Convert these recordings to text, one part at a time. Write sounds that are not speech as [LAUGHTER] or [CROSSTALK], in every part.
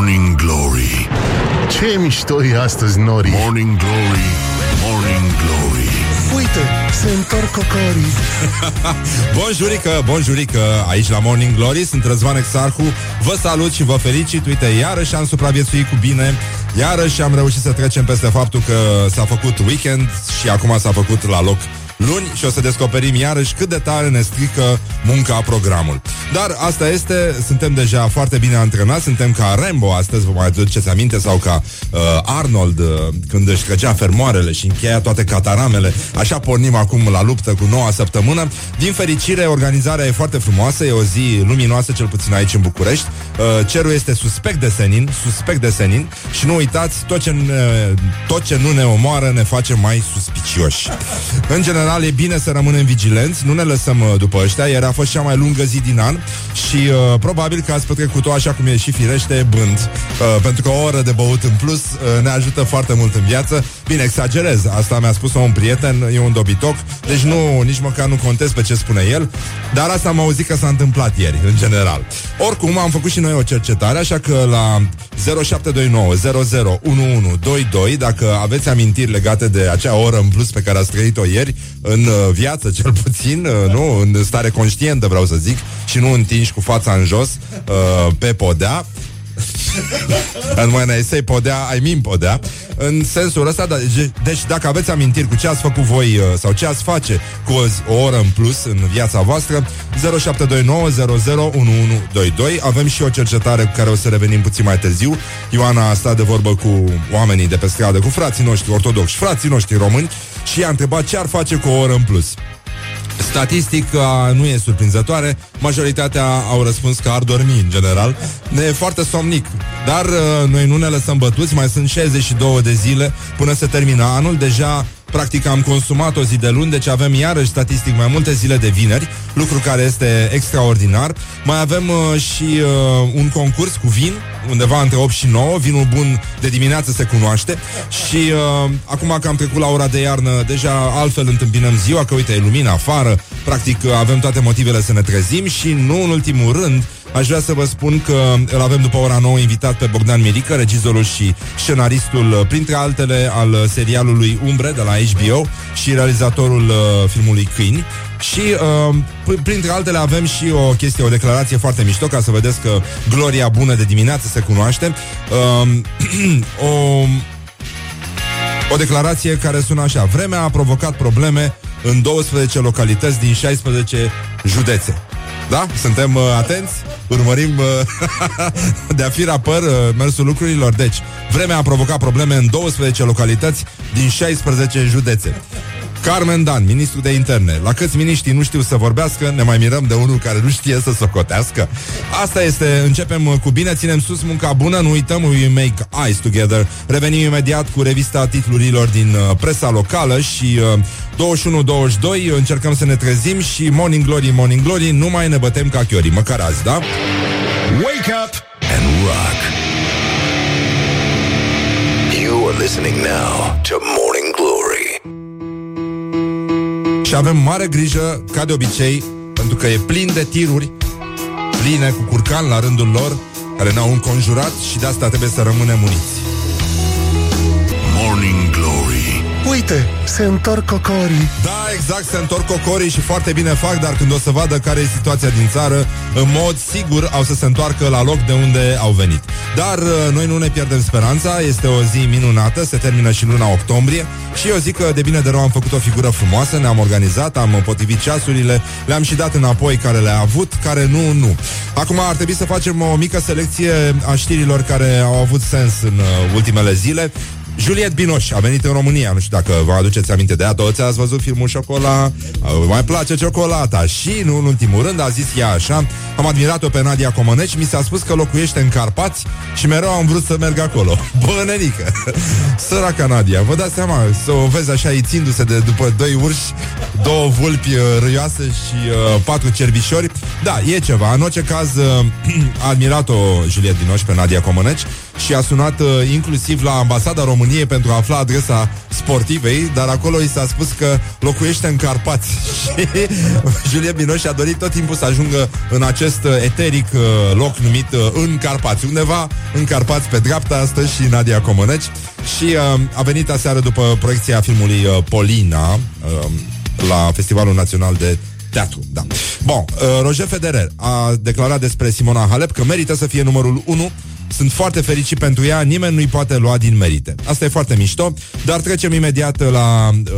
Morning Glory. Ce mișto e astăzi, Nori. Morning Glory Morning Glory. Uite, se întorc cocorii [LAUGHS] Bonjurică, bonjurică, aici la Morning Glory Sunt Răzvan Exarhu, vă salut și vă felicit. Uite, iarăși am supraviețuit cu bine. Iarăși am reușit să trecem peste faptul că s-a făcut weekend Și acum s-a făcut la loc luni și o să descoperim iarăși cât de tare ne strică munca programul. Dar asta este, suntem deja foarte bine antrenați, suntem ca Rambo astăzi, vă mai aduceți aminte, sau ca uh, Arnold uh, când își trăgea fermoarele și încheia toate cataramele. Așa pornim acum la luptă cu noua săptămână. Din fericire, organizarea e foarte frumoasă, e o zi luminoasă, cel puțin aici în București. Uh, cerul este suspect de senin, suspect de senin și nu uitați, tot ce, ne, tot ce nu ne omoară ne face mai suspicioși. În general, general e bine să rămânem vigilenți, nu ne lăsăm uh, după ăștia, iar a fost cea mai lungă zi din an și uh, probabil că ați petrecut-o așa cum e și firește, bând, uh, pentru că o oră de băut în plus uh, ne ajută foarte mult în viață. Bine, exagerez, asta mi-a spus un prieten, e un dobitoc, deci nu, nici măcar nu contez pe ce spune el, dar asta am auzit că s-a întâmplat ieri, în general. Oricum, am făcut și noi o cercetare, așa că la 0729 001122, dacă aveți amintiri legate de acea oră în plus pe care ați trăit-o ieri, în uh, viață [LAUGHS] cel puțin, uh, nu, în stare conștientă vreau să zic, și nu întinși cu fața în jos uh, pe podea, în when I say podea, I mean podea În sensul ăsta da, deci, deci dacă aveți amintiri cu ce ați făcut voi uh, Sau ce ați face cu o, o oră în plus În viața voastră 0729001122 Avem și o cercetare cu care o să revenim puțin mai târziu. Ioana a stat de vorbă cu oamenii de pe stradă Cu frații noștri ortodoxi, frații noștri români Și i-a întrebat ce ar face cu o oră în plus Statistica nu e surprinzătoare. Majoritatea au răspuns că ar dormi în general. Ne e foarte somnic Dar uh, noi nu ne lăsăm bătuți. Mai sunt 62 de zile până se termină anul. Deja Practic am consumat o zi de luni, deci avem iarăși statistic mai multe zile de vineri, lucru care este extraordinar. Mai avem uh, și uh, un concurs cu vin, undeva între 8 și 9, vinul bun de dimineață se cunoaște. Și uh, acum că am trecut la ora de iarnă, deja altfel întâmpinăm ziua, că uite, e lumină afară, practic uh, avem toate motivele să ne trezim și nu în ultimul rând, Aș vrea să vă spun că îl avem după ora 9 invitat pe Bogdan Mirică, regizorul și scenaristul, uh, printre altele, al uh, serialului Umbre de la HBO și realizatorul uh, filmului Câini. Și uh, printre altele avem și o chestie, o declarație foarte mișto Ca să vedeți că gloria bună de dimineață se cunoaște. Uh, [CLEARS THROAT] o, o declarație care sună așa. Vremea a provocat probleme în 12 localități din 16 județe da? Suntem uh, atenți? Urmărim uh, [LAUGHS] de a fi rapăr uh, mersul lucrurilor. Deci, vremea a provocat probleme în 12 localități din 16 județe. Carmen Dan, ministru de interne. La câți miniștri nu știu să vorbească, ne mai mirăm de unul care nu știe să socotească. Asta este, începem uh, cu bine, ținem sus munca bună, nu uităm, we make eyes together. Revenim imediat cu revista titlurilor din uh, presa locală și uh, 21-22 încercăm să ne trezim și Morning Glory, Morning Glory, nu mai ne bătem ca chiorii, măcar azi, da? Wake up and rock You are listening now to Morning Glory și avem mare grijă, ca de obicei, pentru că e plin de tiruri, pline cu curcan la rândul lor, care ne-au înconjurat și de asta trebuie să rămânem uniți. Morning Glory Uite, se întorc cocorii. Da, exact, se întorc cocorii și foarte bine fac Dar când o să vadă care e situația din țară În mod sigur au să se întoarcă la loc de unde au venit. Dar uh, noi nu ne pierdem speranța Este o zi minunată, se termină și luna octombrie Și eu zic că de bine de rău am făcut o figură frumoasă Ne-am organizat, am potrivit ceasurile Le-am și dat înapoi care le-a avut Care nu, nu. Acum ar trebui să facem o mică selecție a știrilor Care au avut sens în uh, ultimele zile Juliette Binoș a venit în România, nu știu dacă vă aduceți aminte de ea, toți ați văzut filmul Șocola, mai place ciocolata și, nu în ultimul rând, a zis ea așa, am admirat-o pe Nadia Comăneci, mi s-a spus că locuiește în Carpați și mereu am vrut să merg acolo. [LAUGHS] Bă, nenică! [LAUGHS] Săraca Nadia, vă dați seama, să o vezi așa ițindu-se de după doi urși, două vulpi uh, râioase și uh, patru cerbișori. Da, e ceva. În orice caz, uh, [CLEARS THROAT] a admirat-o Juliette Binoș pe Nadia Comăneci și a sunat uh, inclusiv la ambasada României României pentru a afla adresa sportivei, dar acolo i s-a spus că locuiește în Carpați. [LAUGHS] Și Juliet Binoș a dorit tot timpul să ajungă în acest uh, eteric uh, loc numit uh, în Carpați, undeva în Carpați pe dreapta astăzi și Nadia Comăneci. Și uh, a venit aseară după proiecția filmului uh, Polina uh, la Festivalul Național de Teatru, da. Bun, uh, Roger Federer a declarat despre Simona Halep că merită să fie numărul 1 sunt foarte fericit pentru ea, nimeni nu-i poate lua din merite. Asta e foarte mișto, dar trecem imediat la uh,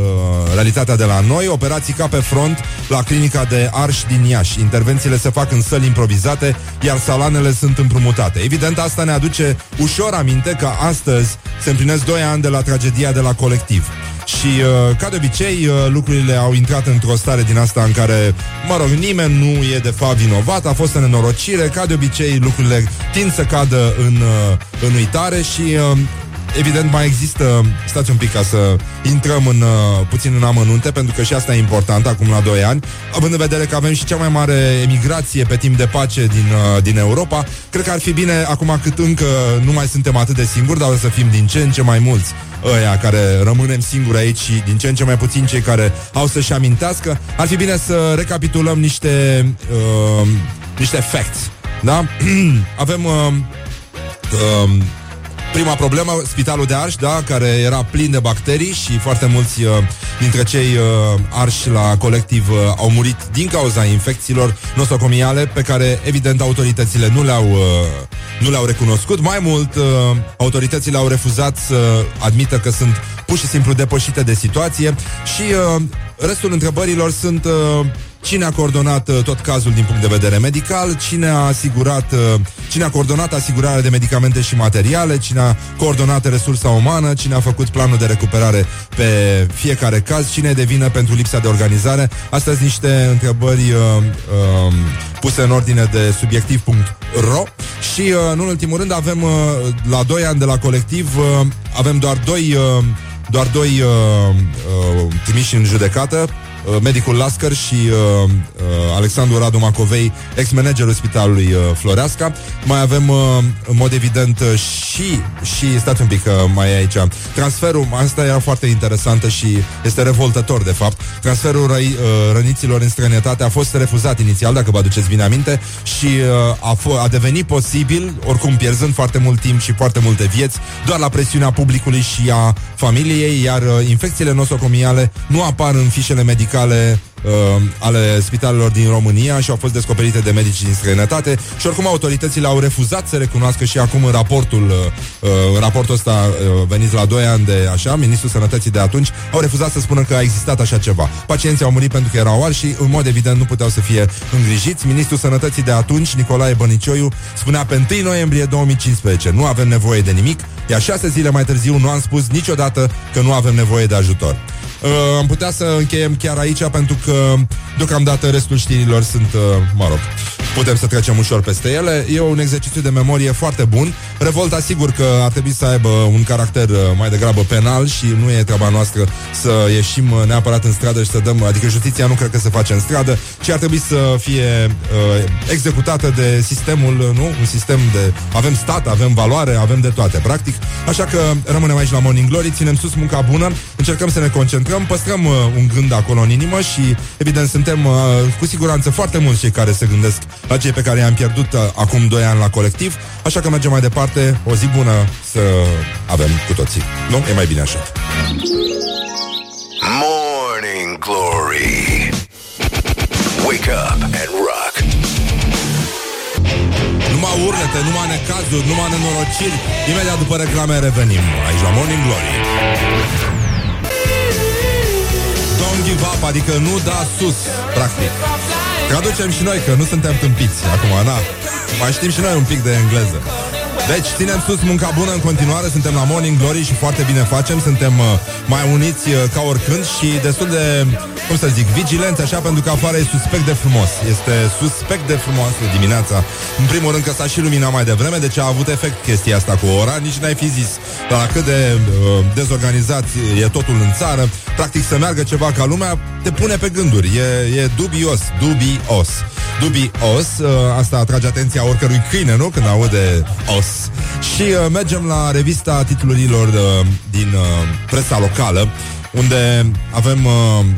realitatea de la noi. Operații ca pe front la clinica de Arș din Iași. Intervențiile se fac în săli improvizate, iar salanele sunt împrumutate. Evident, asta ne aduce ușor aminte că astăzi se împlinesc 2 ani de la tragedia de la colectiv. Și, uh, ca de obicei, uh, lucrurile au intrat într-o stare din asta în care, mă rog, nimeni nu e de fapt vinovat, a fost o nenorocire, ca de obicei, lucrurile tind să cadă în, uh, în uitare și uh, Evident, mai există, stați un pic ca să intrăm în, uh, puțin în amănunte, pentru că și asta e important acum la 2 ani, având în vedere că avem și cea mai mare emigrație pe timp de pace din, uh, din Europa, cred că ar fi bine, acum cât încă nu mai suntem atât de singuri, dar o să fim din ce în ce mai mulți ăia care rămânem singuri aici și din ce în ce mai puțin cei care au să-și amintească, ar fi bine să recapitulăm niște, uh, niște facts. Da? [CLEARS THROAT] Avem uh, uh, prima problemă, spitalul de Arș, da, care era plin de bacterii și foarte mulți uh, dintre cei uh, arși la colectiv uh, au murit din cauza infecțiilor nosocomiale pe care, evident, autoritățile nu le-au, uh, nu le-au recunoscut. Mai mult, uh, autoritățile au refuzat să admită că sunt pur și simplu depășite de situație și uh, restul întrebărilor sunt... Uh, Cine a coordonat uh, tot cazul din punct de vedere medical? Cine a asigurat, uh, cine a coordonat asigurarea de medicamente și materiale? Cine a coordonat resursa umană? Cine a făcut planul de recuperare pe fiecare caz? Cine e de vină pentru lipsa de organizare? Astea sunt niște întrebări uh, uh, puse în ordine de subiectiv.ro și, uh, în ultimul rând, avem uh, la 2 ani de la colectiv, uh, avem doar doi uh, doar doi uh, uh, trimiși în judecată Uh, medicul Lascăr și uh, uh, Alexandru Radu Macovei, ex-managerul spitalului uh, Floreasca. Mai avem, uh, în mod evident, uh, și, și, stați un pic că uh, mai e aici, transferul, asta era foarte interesantă și este revoltător, de fapt. Transferul răi, uh, răniților în străinătate a fost refuzat inițial, dacă vă aduceți bine aminte, și uh, a, f- a devenit posibil, oricum pierzând foarte mult timp și foarte multe vieți, doar la presiunea publicului și a familiei, iar uh, infecțiile nosocomiale nu apar în fișele medicale medicale uh, ale spitalelor din România și au fost descoperite de medici din străinătate și oricum autoritățile au refuzat să recunoască și acum în raportul uh, în raportul ăsta uh, venit la 2 ani de așa, Ministrul Sănătății de atunci au refuzat să spună că a existat așa ceva. Pacienții au murit pentru că erau arși și în mod evident nu puteau să fie îngrijiți. Ministrul Sănătății de atunci, Nicolae Bănicioiu, spunea pe 1 noiembrie 2015 nu avem nevoie de nimic, iar șase zile mai târziu nu am spus niciodată că nu avem nevoie de ajutor. Uh, am putea să încheiem chiar aici pentru că deocamdată restul știrilor sunt, uh, mă rog, putem să trecem ușor peste ele. E un exercițiu de memorie foarte bun. Revolta, sigur că ar trebui să aibă un caracter uh, mai degrabă penal și nu e treaba noastră să ieșim uh, neapărat în stradă și să dăm, adică justiția nu cred că se face în stradă, ci ar trebui să fie uh, executată de sistemul, uh, nu? Un sistem de... Avem stat, avem valoare, avem de toate, practic. Așa că rămânem aici la Morning Glory, ținem sus munca bună, încercăm să ne concentrăm, păstrăm uh, un gând acolo în inimă și, evident, suntem uh, cu siguranță foarte mulți cei care se gândesc la cei pe care i-am pierdut uh, acum 2 ani la colectiv, așa că mergem mai departe, o zi bună să avem cu toții. Nu? E mai bine așa. Morning Glory. Wake up and rock. Numai urlete, numai necazuri, numai nenorociri. Imediat după reclame revenim aici la Morning Glory. Don't give up, adică nu da sus, practic. Traducem și noi, că nu suntem tâmpiți acum, na. Mai știm și noi un pic de engleză. Deci, ținem sus munca bună în continuare, suntem la Morning Glory și foarte bine facem, suntem uh, mai uniți uh, ca oricând și destul de, cum să zic, vigilenți așa, pentru că afară e suspect de frumos. Este suspect de frumoasă dimineața. În primul rând că s-a și luminat mai devreme, deci a avut efect chestia asta cu ora, nici n-ai fi zis la cât de uh, dezorganizat e totul în țară. Practic să meargă ceva ca lumea, te pune pe gânduri. E, e dubios, dubios. Dubios, uh, asta atrage atenția oricărui câine, nu? Când aude os. Și Și uh, mergem la revista titlurilor uh, din uh, presa locală unde avem uh,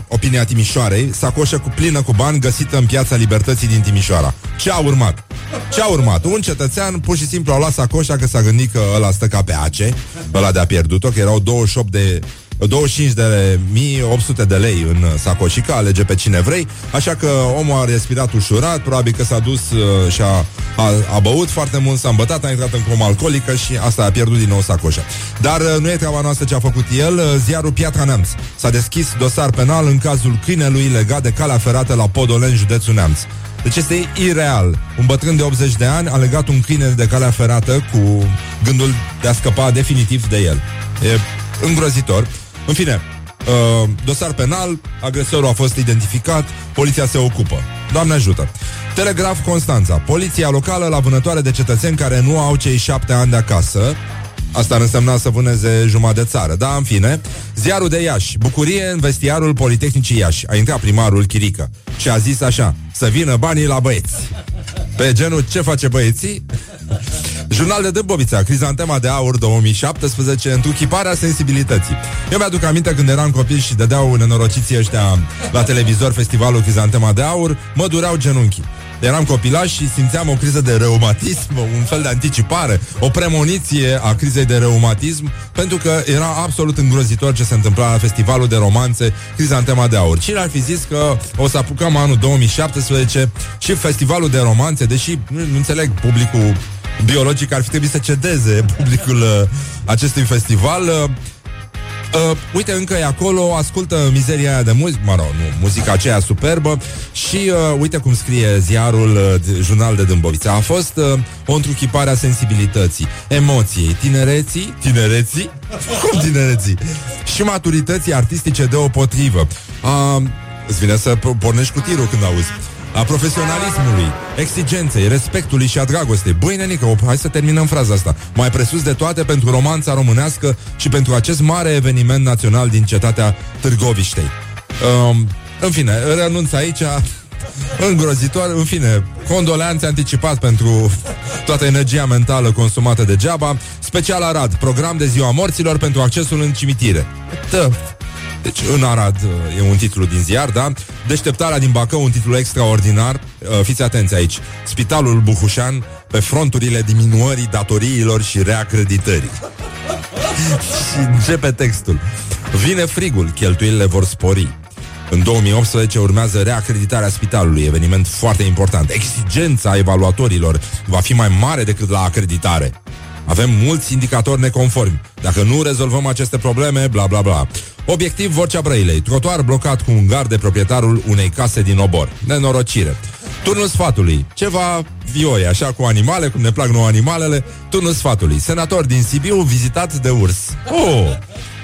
opinia Timișoarei, sacoșă cu plină cu bani găsită în piața Libertății din Timișoara. Ce a urmat? Ce a urmat? Un cetățean pur și simplu a luat sacoșa că s-a gândit că ăla stă ca pe ace, ăla de-a pierdut-o, că erau 28 de 25 de 1800 de lei în sacoșica, alege pe cine vrei, așa că omul a respirat ușurat, probabil că s-a dus uh, și a, a, a băut foarte mult, s-a îmbătat, a intrat în comă alcoolică și asta a pierdut din nou sacoșa. Dar uh, nu e treaba noastră ce a făcut el, uh, ziarul Piatra Neamț. S-a deschis dosar penal în cazul câinelui legat de calea ferată la Podolen, județul Neamț. Deci este ireal. Un bătrân de 80 de ani a legat un câine de calea ferată cu gândul de a scăpa definitiv de el. E îngrozitor. În fine, uh, dosar penal, agresorul a fost identificat, poliția se ocupă. Doamne ajută! Telegraf Constanța. Poliția locală la vânătoare de cetățeni care nu au cei șapte ani de acasă. Asta ar însemna să vâneze jumătate de țară. Da, în fine. Ziarul de Iași. Bucurie în vestiarul Politehnicii Iași. A intrat primarul Chirică și a zis așa, să vină banii la băieți. Pe genul ce face băieții? Jurnal de Dâmbovița, tema de aur 2017, întruchiparea sensibilității. Eu mi-aduc aminte când eram copil și dădeau nenorociții ăștia la televizor festivalul tema de aur, mă dureau genunchii. Eram copilaș și simțeam o criză de reumatism, un fel de anticipare, o premoniție a crizei de reumatism, pentru că era absolut îngrozitor ce se întâmpla la festivalul de romanțe Criza în tema de aur. Cine ar fi zis că o să apucăm anul 2017 și festivalul de romanțe, deși nu, nu înțeleg publicul biologic ar fi trebuit să cedeze publicul uh, acestui festival. Uh, Uh, uite, încă e acolo, ascultă mizeria aia de muzică, mă rog, nu, muzica aceea superbă și uh, uite cum scrie ziarul uh, Jurnal de Dâmbovița. A fost uh, o întruchipare a sensibilității, emoției, tinereții, tinereții, [LAUGHS] cum tinereții, și maturității artistice deopotrivă. Uh, îți vine să pornești cu tirul când auzi a profesionalismului, exigenței, respectului și a dragostei. Băi, nenică, hai să terminăm fraza asta. Mai presus de toate pentru romanța românească și pentru acest mare eveniment național din cetatea Târgoviștei. Um, în fine, renunț aici [LAUGHS] îngrozitor, în fine, condoleanțe anticipat pentru [LAUGHS] toată energia mentală consumată degeaba. Special Arad, program de ziua morților pentru accesul în cimitire. Tă, deci în Arad uh, e un titlu din ziar, da? Deșteptarea din Bacău, un titlu extraordinar. Uh, fiți atenți aici. Spitalul Buhușan pe fronturile diminuării datoriilor și reacreditării. [LAUGHS] și începe textul. Vine frigul, cheltuielile vor spori. În 2018 urmează reacreditarea spitalului, eveniment foarte important. Exigența evaluatorilor va fi mai mare decât la acreditare. Avem mulți indicatori neconformi. Dacă nu rezolvăm aceste probleme, bla bla bla. Obiectiv Vorcea Brăilei. Trotuar blocat cu un gard de proprietarul unei case din Obor. Nenorocire. Turnul sfatului. Ceva vioi, așa cu animale, cum ne plac nouă animalele. Turnul sfatului. Senator din Sibiu vizitat de urs. Oh!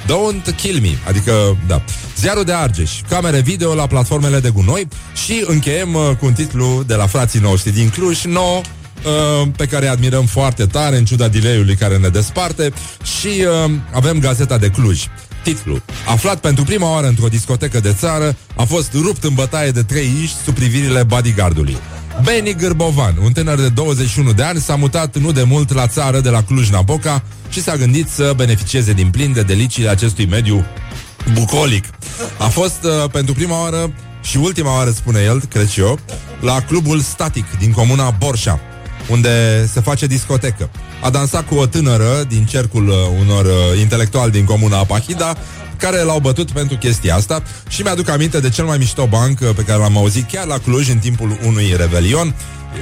Don't kill me, adică, da. Ziarul de Argeș, camere video la platformele de gunoi și încheiem uh, cu un titlu de la frații noștri din Cluj, no, Uh, pe care admirăm foarte tare în ciuda delay care ne desparte și uh, avem Gazeta de Cluj. Titlu. Aflat pentru prima oară într-o discotecă de țară, a fost rupt în bătaie de trei iși sub privirile bodyguardului. Beni Gârbovan, un tânăr de 21 de ani, s-a mutat nu de mult la țară de la Cluj-Napoca și s-a gândit să beneficieze din plin de deliciile acestui mediu bucolic. A fost uh, pentru prima oară și ultima oară, spune el, cred și eu, la clubul Static din comuna Borșa unde se face discotecă. A dansat cu o tânără din cercul uh, unor uh, intelectuali din comuna Apahida, care l-au bătut pentru chestia asta și mi-aduc aminte de cel mai mișto banc uh, pe care l-am auzit chiar la Cluj în timpul unui revelion.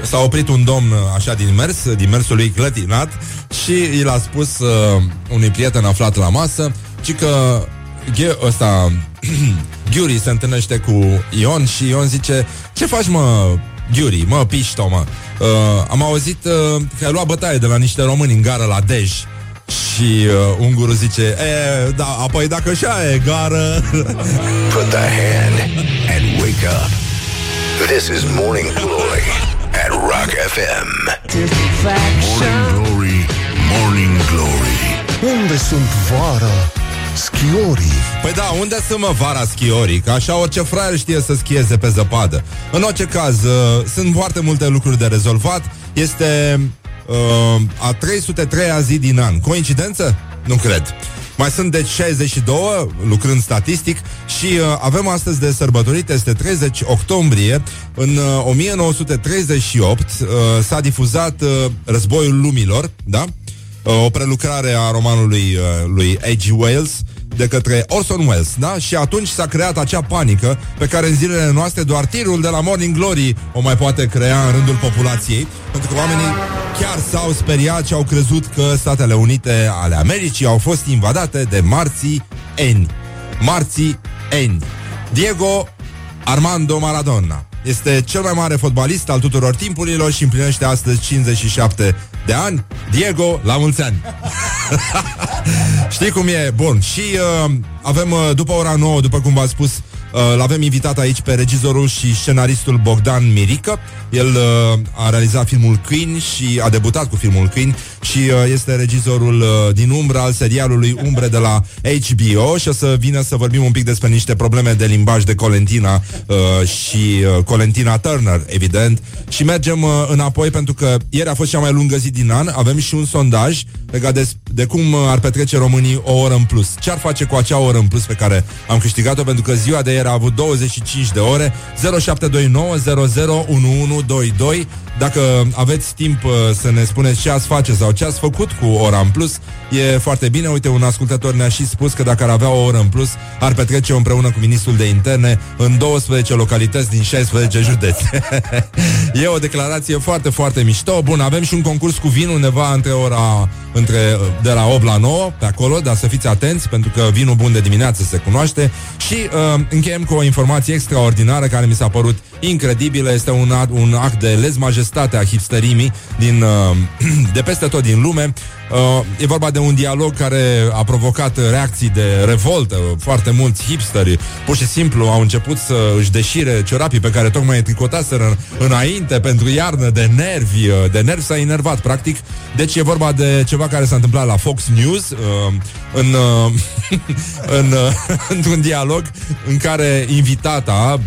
S-a oprit un domn așa din mers, din mersul lui clătinat și i l-a spus uh, unui prieten aflat la masă ci că ăsta [CLEARS THROAT] Ghiuri se întâlnește cu Ion și Ion zice Ce faci mă Ghiuri, mă pișto mă. Uh, am auzit uh, că ai luat bătaie de la niște români în gară la Dej și uh, ungurul zice e, da, apoi dacă așa e gară [LAUGHS] Put the hand and wake up. This is Morning Glory at Rock FM Morning Glory, Morning Glory. Unde sunt vara? Schiorii Păi da, unde sunt mă vara schiorii? Că așa orice fraier știe să schieze pe zăpadă În orice caz, uh, sunt foarte multe lucruri de rezolvat Este uh, a 303-a zi din an. Coincidență? Nu cred. Mai sunt deci 62, lucrând statistic, și uh, avem astăzi de sărbătorit, este 30 octombrie. În uh, 1938 uh, s-a difuzat uh, Războiul Lumilor, da? Uh, o prelucrare a romanului uh, lui A.G. Wells, de către Orson Welles, da? Și atunci s-a creat acea panică pe care în zilele noastre doar tirul de la Morning Glory o mai poate crea în rândul populației, pentru că oamenii chiar s-au speriat și au crezut că Statele Unite ale Americii au fost invadate de marții eni. Marții eni. Diego Armando Maradona este cel mai mare fotbalist al tuturor timpurilor și împlinește astăzi 57 de ani. Diego, la mulți ani! [LAUGHS] Știi cum e? Bun. Și uh, avem, uh, după ora 9, după cum v-am spus, uh, l-avem invitat aici pe regizorul și scenaristul Bogdan Mirică. El uh, a realizat filmul Queen și a debutat cu filmul Queen și uh, este regizorul uh, din umbră al serialului Umbre de la HBO și o să vină să vorbim un pic despre niște probleme de limbaj de Colentina uh, și uh, Colentina Turner, evident. Și mergem uh, înapoi pentru că ieri a fost cea mai lungă zi din an. Avem și un sondaj legat de, de cum uh, ar petrece românii o oră în plus. Ce ar face cu acea oră în plus pe care am câștigat-o pentru că ziua de ieri a avut 25 de ore 0729 001122 Dacă aveți timp uh, să ne spuneți ce ați face sau ce ați făcut cu ora în plus E foarte bine, uite, un ascultător ne-a și spus că dacă ar avea o oră în plus Ar petrece împreună cu ministrul de interne În 12 localități din 16 județe. [LAUGHS] E o declarație foarte, foarte mișto. Bun, avem și un concurs cu vin undeva între ora între, de la 8 la 9 pe acolo, dar să fiți atenți pentru că vinul bun de dimineață se cunoaște. Și uh, încheiem cu o informație extraordinară care mi s-a părut incredibilă, este un, act, un act de lez majestate a hipsterimii din, uh, [CLEARS THROAT] de peste tot din lume. Uh, e vorba de un dialog care a provocat reacții de revoltă. Foarte mulți hipsteri pur și simplu au început să își deșire ciorapii pe care tocmai tricotaseră înainte pentru iarnă de nervi. Uh, de nervi s-a enervat, practic. Deci e vorba de ceva care s-a întâmplat la Fox News uh, în, uh, [LAUGHS] în, uh, [LAUGHS] într-un dialog în care invitata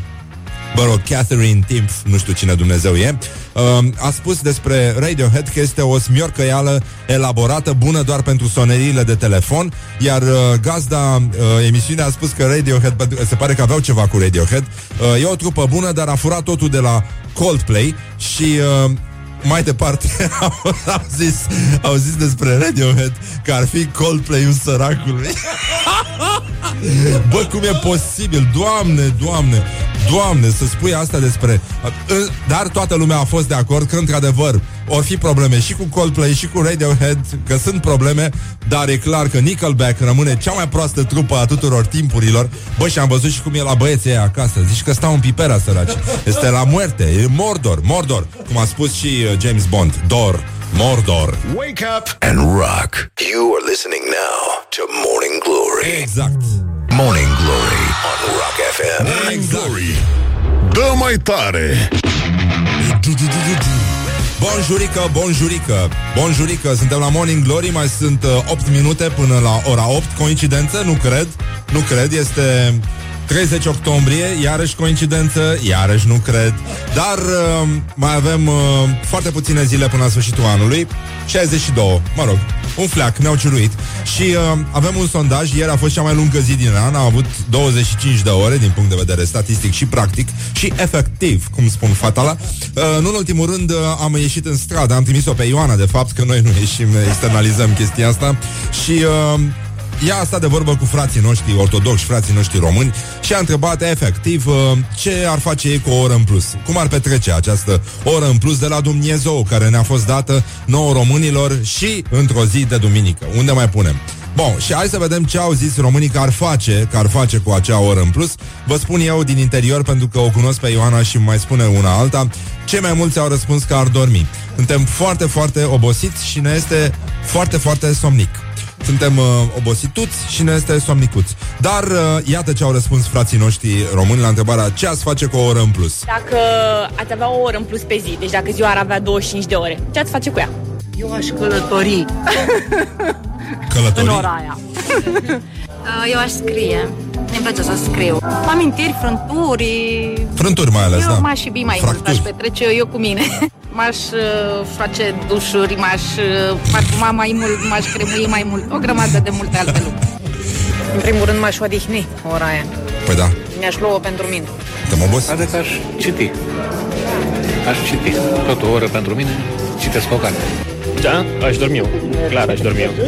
Mă rog, Catherine Timpf, nu știu cine Dumnezeu e, uh, a spus despre Radiohead că este o smiorcăială elaborată, bună doar pentru soneriile de telefon, iar uh, gazda uh, emisiunii a spus că Radiohead, se pare că aveau ceva cu Radiohead, uh, e o trupă bună, dar a furat totul de la Coldplay și uh, mai departe au, [LAUGHS] au, zis, au zis despre Radiohead că ar fi Coldplay-ul săracului. [LAUGHS] Bă, cum e posibil? Doamne, doamne, doamne, să spui asta despre... Dar toată lumea a fost de acord că, într-adevăr, or fi probleme și cu Coldplay și cu Radiohead, că sunt probleme, dar e clar că Nickelback rămâne cea mai proastă trupă a tuturor timpurilor. Bă, și am văzut și cum e la băieții aia acasă. Zici că stau în pipera, săraci. Este la muerte, e Mordor, Mordor, cum a spus și uh, James Bond. Dor, Mordor. Wake up and rock. You are listening now to Morning Glory. Exact. Morning Glory on Rock FM. Morning Glory. Dă mai tare! Bonjurică, bonjurică. Bonjurică, suntem la Morning Glory Mai sunt uh, 8 minute până la ora 8 Coincidență? Nu cred. Nu cred, este 30 octombrie Iarăși coincidență? Iarăși nu cred. Dar uh, mai avem uh, foarte puține zile până la sfârșitul anului. 62, mă rog un fleac, ne-au ciuruit Și uh, avem un sondaj, ieri a fost cea mai lungă zi din an A avut 25 de ore Din punct de vedere statistic și practic Și efectiv, cum spun fatala. Uh, Nu în ultimul rând uh, am ieșit în stradă Am trimis-o pe Ioana, de fapt Că noi nu ieșim, externalizăm chestia asta. Și uh, ea a stat de vorbă cu frații noștri ortodoxi, frații noștri români și a întrebat efectiv uh, ce ar face ei cu o oră în plus. Cum ar petrece această oră în plus de la Dumnezeu care ne-a fost dată nouă românilor și într-o zi de duminică. Unde mai punem? Bun, și hai să vedem ce au zis românii că ar face, că ar face cu acea oră în plus. Vă spun eu din interior, pentru că o cunosc pe Ioana și mai spune una alta, cei mai mulți au răspuns că ar dormi. Suntem foarte, foarte obosiți și ne este foarte, foarte somnic. Suntem uh, obosituți și ne este somnicuți. Dar uh, iată ce au răspuns frații noștri români la întrebarea ce ați face cu o oră în plus. Dacă ați avea o oră în plus pe zi, deci dacă ziua ar avea 25 de ore, ce ați face cu ea? Eu aș călători [LAUGHS] Călătorii? în ora aia. Eu aș scrie. Îmi place să scriu. Amintiri, frânturi... Frânturi mai ales, eu da. m-aș iubi mai mult, Fracturi. aș petrece eu cu mine. [LAUGHS] m-aș uh, face dușuri, m-aș uh, parfuma mai mult, m-aș cremui mai mult, o grămadă de multe alte lucruri. În primul rând m-aș odihni ora aia. Păi da, Mi-aș lua pentru mine. te mă obos? Adică aș citi. Aș citi. Tot o oră pentru mine, citesc o carte. Da, aș dormi eu. Clar, aș dormi eu. [LAUGHS]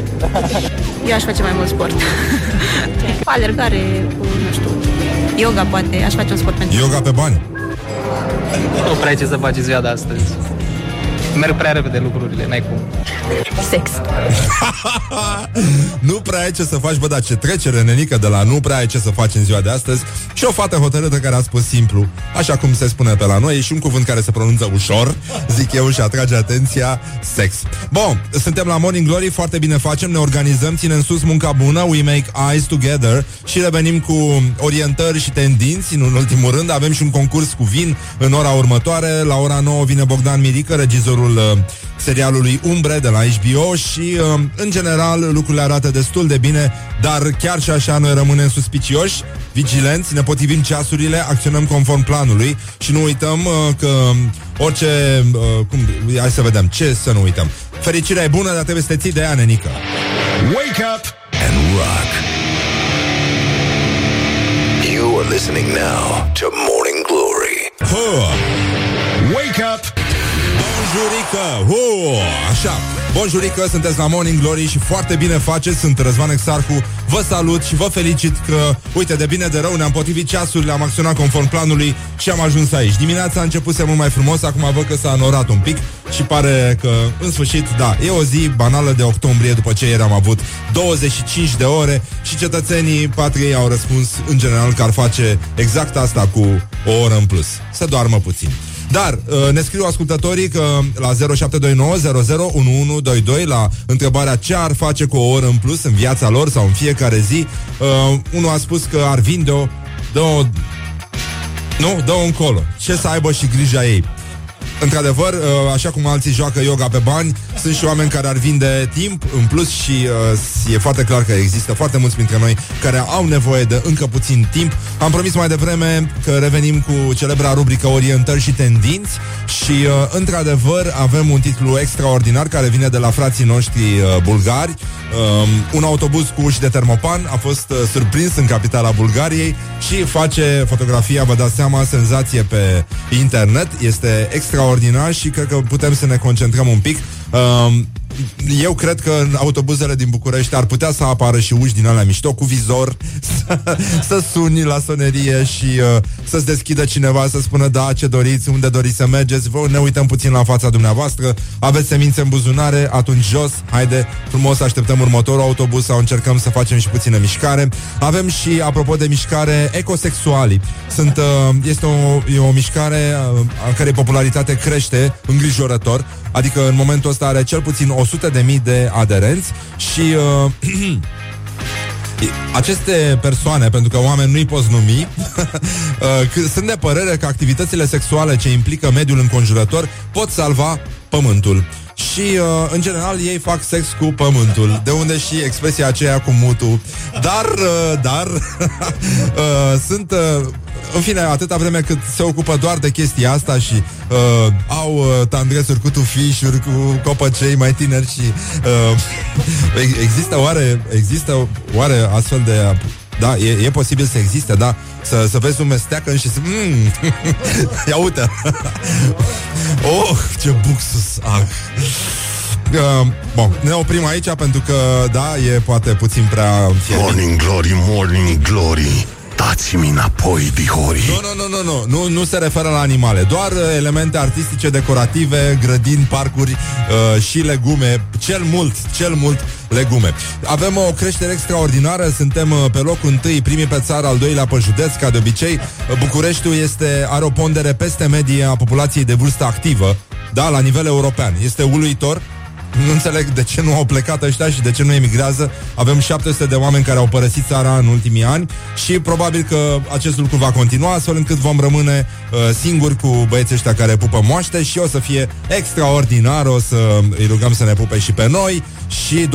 Eu aș face mai mult sport. [LAUGHS] Alergare cu, nu știu, yoga poate, aș face un sport pentru Yoga pe bani. Nu prea ai ce să faci ziua de astăzi. Merg prea repede lucrurile, n-ai cum. sex. [LAUGHS] nu prea ai ce să faci, bă, dar ce trecere, nenică, de la nu prea ai ce să faci în ziua de astăzi și o fată hotărâtă care a spus simplu, așa cum se spune pe la noi, e și un cuvânt care se pronunță ușor, zic eu, și atrage atenția, sex. Bun, suntem la Morning Glory, foarte bine facem, ne organizăm, ținem sus munca bună, we make eyes together și revenim cu orientări și tendinți, în ultimul rând, avem și un concurs cu vin în ora următoare, la ora 9 vine Bogdan Mirică, regizorul uh, serialului Umbre de la HBO și, uh, în general, lucrurile arată destul de bine, dar chiar și așa noi rămânem suspicioși, vigilenți, ne potrivim ceasurile, acționăm conform planului și nu uităm uh, că orice... Uh, cum, hai să vedem, ce să nu uităm. Fericirea e bună, dar trebuie să te ții de ea, nenică. Wake up and rock. You are listening now to Morning Glory. Huh. Wake up Bonjurică! Hu! Așa, bonjurică, sunteți la Morning Glory și foarte bine faceți, sunt Răzvan Exarcu, vă salut și vă felicit că, uite, de bine de rău, ne-am potrivit ceasurile, am acționat conform planului și am ajuns aici. Dimineața a început să mult mai frumos, acum văd că s-a înorat un pic și pare că, în sfârșit, da, e o zi banală de octombrie după ce ieri am avut 25 de ore și cetățenii patriei au răspuns, în general, că ar face exact asta cu o oră în plus. Să doarmă puțin. Dar uh, ne scriu ascultătorii că la 0729 la întrebarea ce ar face cu o oră în plus în viața lor sau în fiecare zi, uh, unul a spus că ar vinde-o, dă-o, nu, dă-o încolo. Ce să aibă și grija ei. Într-adevăr, uh, așa cum alții joacă yoga pe bani, sunt și oameni care ar vinde timp în plus și uh, e foarte clar că există foarte mulți dintre noi care au nevoie de încă puțin timp. Am promis mai devreme că revenim cu celebra rubrică Orientări și tendinți și, uh, într-adevăr, avem un titlu extraordinar care vine de la frații noștri uh, bulgari. Um, un autobuz cu uși de termopan a fost uh, surprins în capitala Bulgariei și face fotografia, vă dați seama, senzație pe internet. Este extraordinar și cred că putem să ne concentrăm un pic. Um, eu cred că în autobuzele din București ar putea să apară și uși din alea mișto cu vizor, [LAUGHS] să, să suni la sonerie și uh, să-ți deschidă cineva, să spună da, ce doriți, unde doriți să mergeți, vă, ne uităm puțin la fața dumneavoastră, aveți semințe în buzunare, atunci jos, haide, frumos, așteptăm următorul autobuz sau încercăm să facem și puțină mișcare. Avem și, apropo de mișcare, ecosexuali Sunt, uh, este o, e o mișcare uh, a cărei popularitate crește îngrijorător, adică în momentul ăsta are cel puțin o 100.000 de aderenți și... Uh, [CLEARS THROAT] Aceste persoane, pentru că oameni nu-i poți numi, [LAUGHS] uh, sunt de părere că activitățile sexuale ce implică mediul înconjurător pot salva pământul. Și, uh, în general, ei fac sex cu pământul, de unde și expresia aceea cu mutul. Dar, uh, dar, [LAUGHS] uh, sunt, uh, în fine, atâta vreme cât se ocupă doar de chestia asta și uh, au uh, tandresuri cu tufișuri, cu copăcei mai tineri și uh, [LAUGHS] există oare, există oare astfel de da, e, e posibil să existe, da. Să, să vezi un mesteacă și să mm, [LAUGHS] Ia uite. [LAUGHS] Oh, ce buxus ah. Uh, bun, ne oprim aici pentru că, da, e poate puțin prea fierbinte. Morning Glory, Morning Glory. Dați-mi înapoi, dihori Nu, nu, nu, nu, nu, nu, nu se referă la animale Doar uh, elemente artistice, decorative Grădini, parcuri uh, și legume Cel mult, cel mult legume. Avem o creștere extraordinară Suntem uh, pe locul întâi, primii pe țară Al doilea pe județ, ca de obicei. Uh, Bucureștiul este, are o pondere peste medie A populației de vârstă activă Da, la nivel european. Este uluitor nu înțeleg de ce nu au plecat ăștia și de ce nu emigrează. Avem 700 de oameni care au părăsit țara în ultimii ani și probabil că acest lucru va continua astfel încât vom rămâne uh, singuri cu băieții ăștia care pupă moaște și o să fie extraordinar, o să îi rugăm să ne pupe și pe noi și 21-22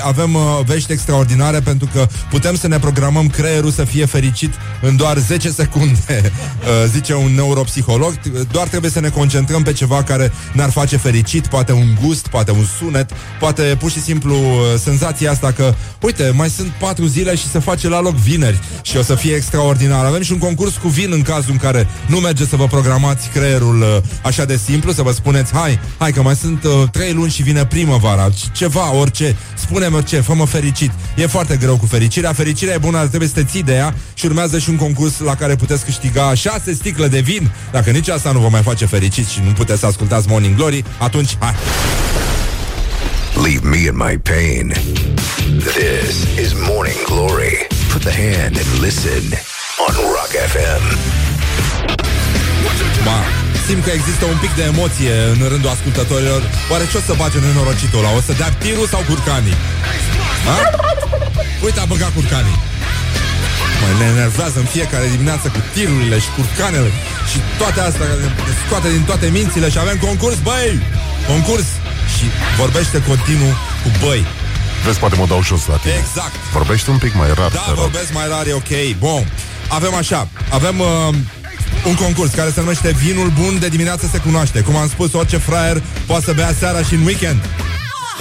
avem uh, vești extraordinare pentru că putem să ne programăm creierul să fie fericit în doar 10 secunde, [LAUGHS] uh, zice un neuropsiholog. Doar trebuie să ne concentrăm pe ceva care ne-ar face fericit, poate un gust, poate un sunet, poate pur și simplu uh, senzația asta că, uite, mai sunt patru zile și se face la loc vineri și o să fie extraordinar. Avem și un concurs cu vin în cazul în care nu merge să vă programați creierul uh, așa de simplu, să vă spuneți, hai, hai că mai sunt uh, trei luni și vine primăvara, ceva, orice, spune-mi orice, fă-mă fericit. E foarte greu cu fericirea, fericirea e bună, dar trebuie să te ții de ea și urmează și un concurs la care puteți câștiga șase sticle de vin. Dacă nici asta nu vă mai face fericit și nu puteți să ascultați Morning Glory, atunci hai! Leave me in my pain. This is Morning Glory. Put the hand and listen on Rock FM. Ma, simt că există un pic de emoție în rândul ascultătorilor. Oare ce o să bage nenorocitul ăla? O să dea tirul sau curcanii? Ha? Uite, a băgat curcanii. Mă, ne enervează în fiecare dimineață cu tirurile și curcanele și toate astea care ne scoate din toate mințile și avem concurs, băi! Concurs! Și vorbește continuu cu băi. Vezi, poate mă dau jos la tine. Exact. Vorbește un pic mai rar, Da, te rog. vorbesc mai rar, e ok. Bun. Avem așa, avem uh, un concurs care se numește Vinul bun de dimineață se cunoaște. Cum am spus, orice fraier poate să bea seara și în weekend.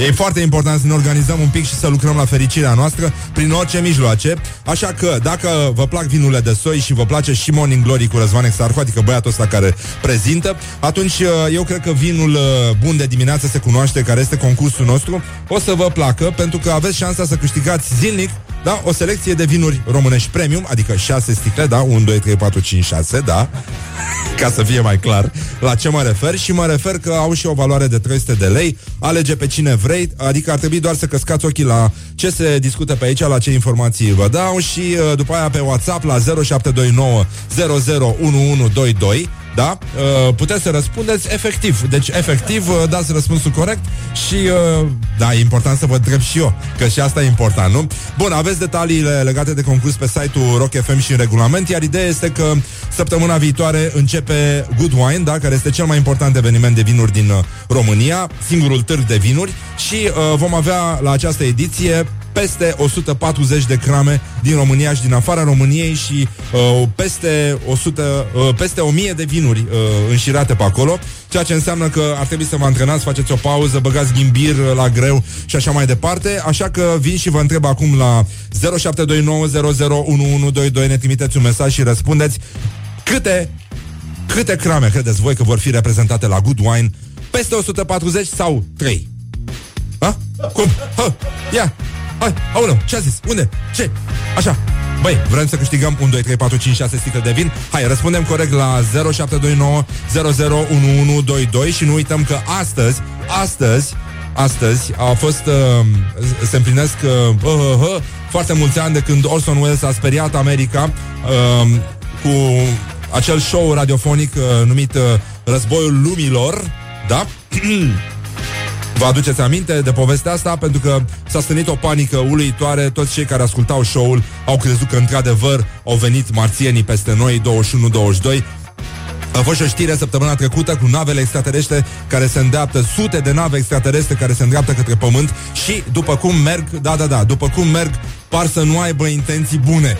E foarte important să ne organizăm un pic și să lucrăm la fericirea noastră prin orice mijloace. Așa că, dacă vă plac vinurile de soi și vă place și Morning Glory cu Răzvan Exarcu, adică băiatul ăsta care prezintă, atunci uh, eu cred că vinul uh, bun de dimineață se cunoaște, care este concursul nostru, o să vă placă, pentru că aveți șansa să câștigați zilnic da? O selecție de vinuri românești premium, adică 6 sticle, da? 1, 2, 3, 4, 5, 6, da? Ca să fie mai clar la ce mă refer și mă refer că au și o valoare de 300 de lei. Alege pe cine vrei, adică ar trebui doar să căscați ochii la ce se discută pe aici, la ce informații vă dau și uh, după aia pe WhatsApp la 0729 001122 da? Uh, puteți să răspundeți efectiv. Deci, efectiv, uh, dați răspunsul corect și, uh, da, e important să vă întreb și eu, că și asta e important, nu? Bun, aveți detaliile legate de concurs pe site-ul Rock FM și în regulament, iar ideea este că săptămâna viitoare începe Good Wine, da? Care este cel mai important eveniment de vinuri din uh, România, singurul târg de vinuri și uh, vom avea la această ediție peste 140 de crame din România și din afara României și uh, peste 100, uh, peste 1000 de vinuri uh, înșirate pe acolo, ceea ce înseamnă că ar trebui să vă antrenați, faceți o pauză, băgați ghimbir uh, la greu și așa mai departe, așa că vin și vă întreb acum la 0729001122 ne trimiteți un mesaj și răspundeți câte câte crame credeți voi că vor fi reprezentate la Good Wine? Peste 140 sau 3? Ha? Cum? Ha? Ia! Hai, aoleu, ce a zis? Unde? Ce? Așa. Băi, vrem să câștigăm 1, 2, 3, 4, 5, 6 sticle de vin? Hai, răspundem corect la 0729 001122 și nu uităm că astăzi, astăzi, astăzi a fost, uh, se împlinesc uh, uh, uh, uh, foarte mulți ani de când Orson Welles a speriat America uh, cu acel show radiofonic uh, numit uh, Războiul Lumilor, da? [CLEARS THROAT] Vă aduceți aminte de povestea asta? Pentru că s-a stănit o panică uluitoare Toți cei care ascultau show-ul Au crezut că într-adevăr au venit marțienii peste noi 21-22 a fost și o știre săptămâna trecută cu navele extraterestre care se îndreaptă, sute de nave extraterestre care se îndreaptă către Pământ și după cum merg, da, da, da, după cum merg, par să nu aibă intenții bune.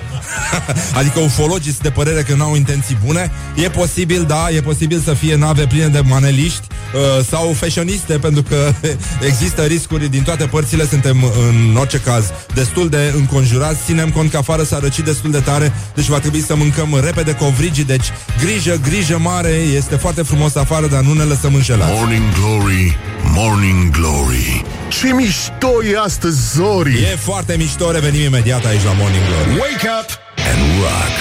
[LAUGHS] adică ufologii sunt de părere că nu au intenții bune. E posibil, da, e posibil să fie nave pline de maneliști uh, sau fashioniste, pentru că [LAUGHS] există riscuri din toate părțile, suntem în orice caz destul de înconjurați, ținem cont că afară s-a răcit destul de tare, deci va trebui să mâncăm repede covrigi, deci grijă, grijă mare, este foarte frumos afară, dar nu ne lăsăm înșelați. Morning Glory, Morning Glory Ce mișto e astăzi, Zori E foarte mișto, revenim imediat aici la Morning Glory. Wake up and rock.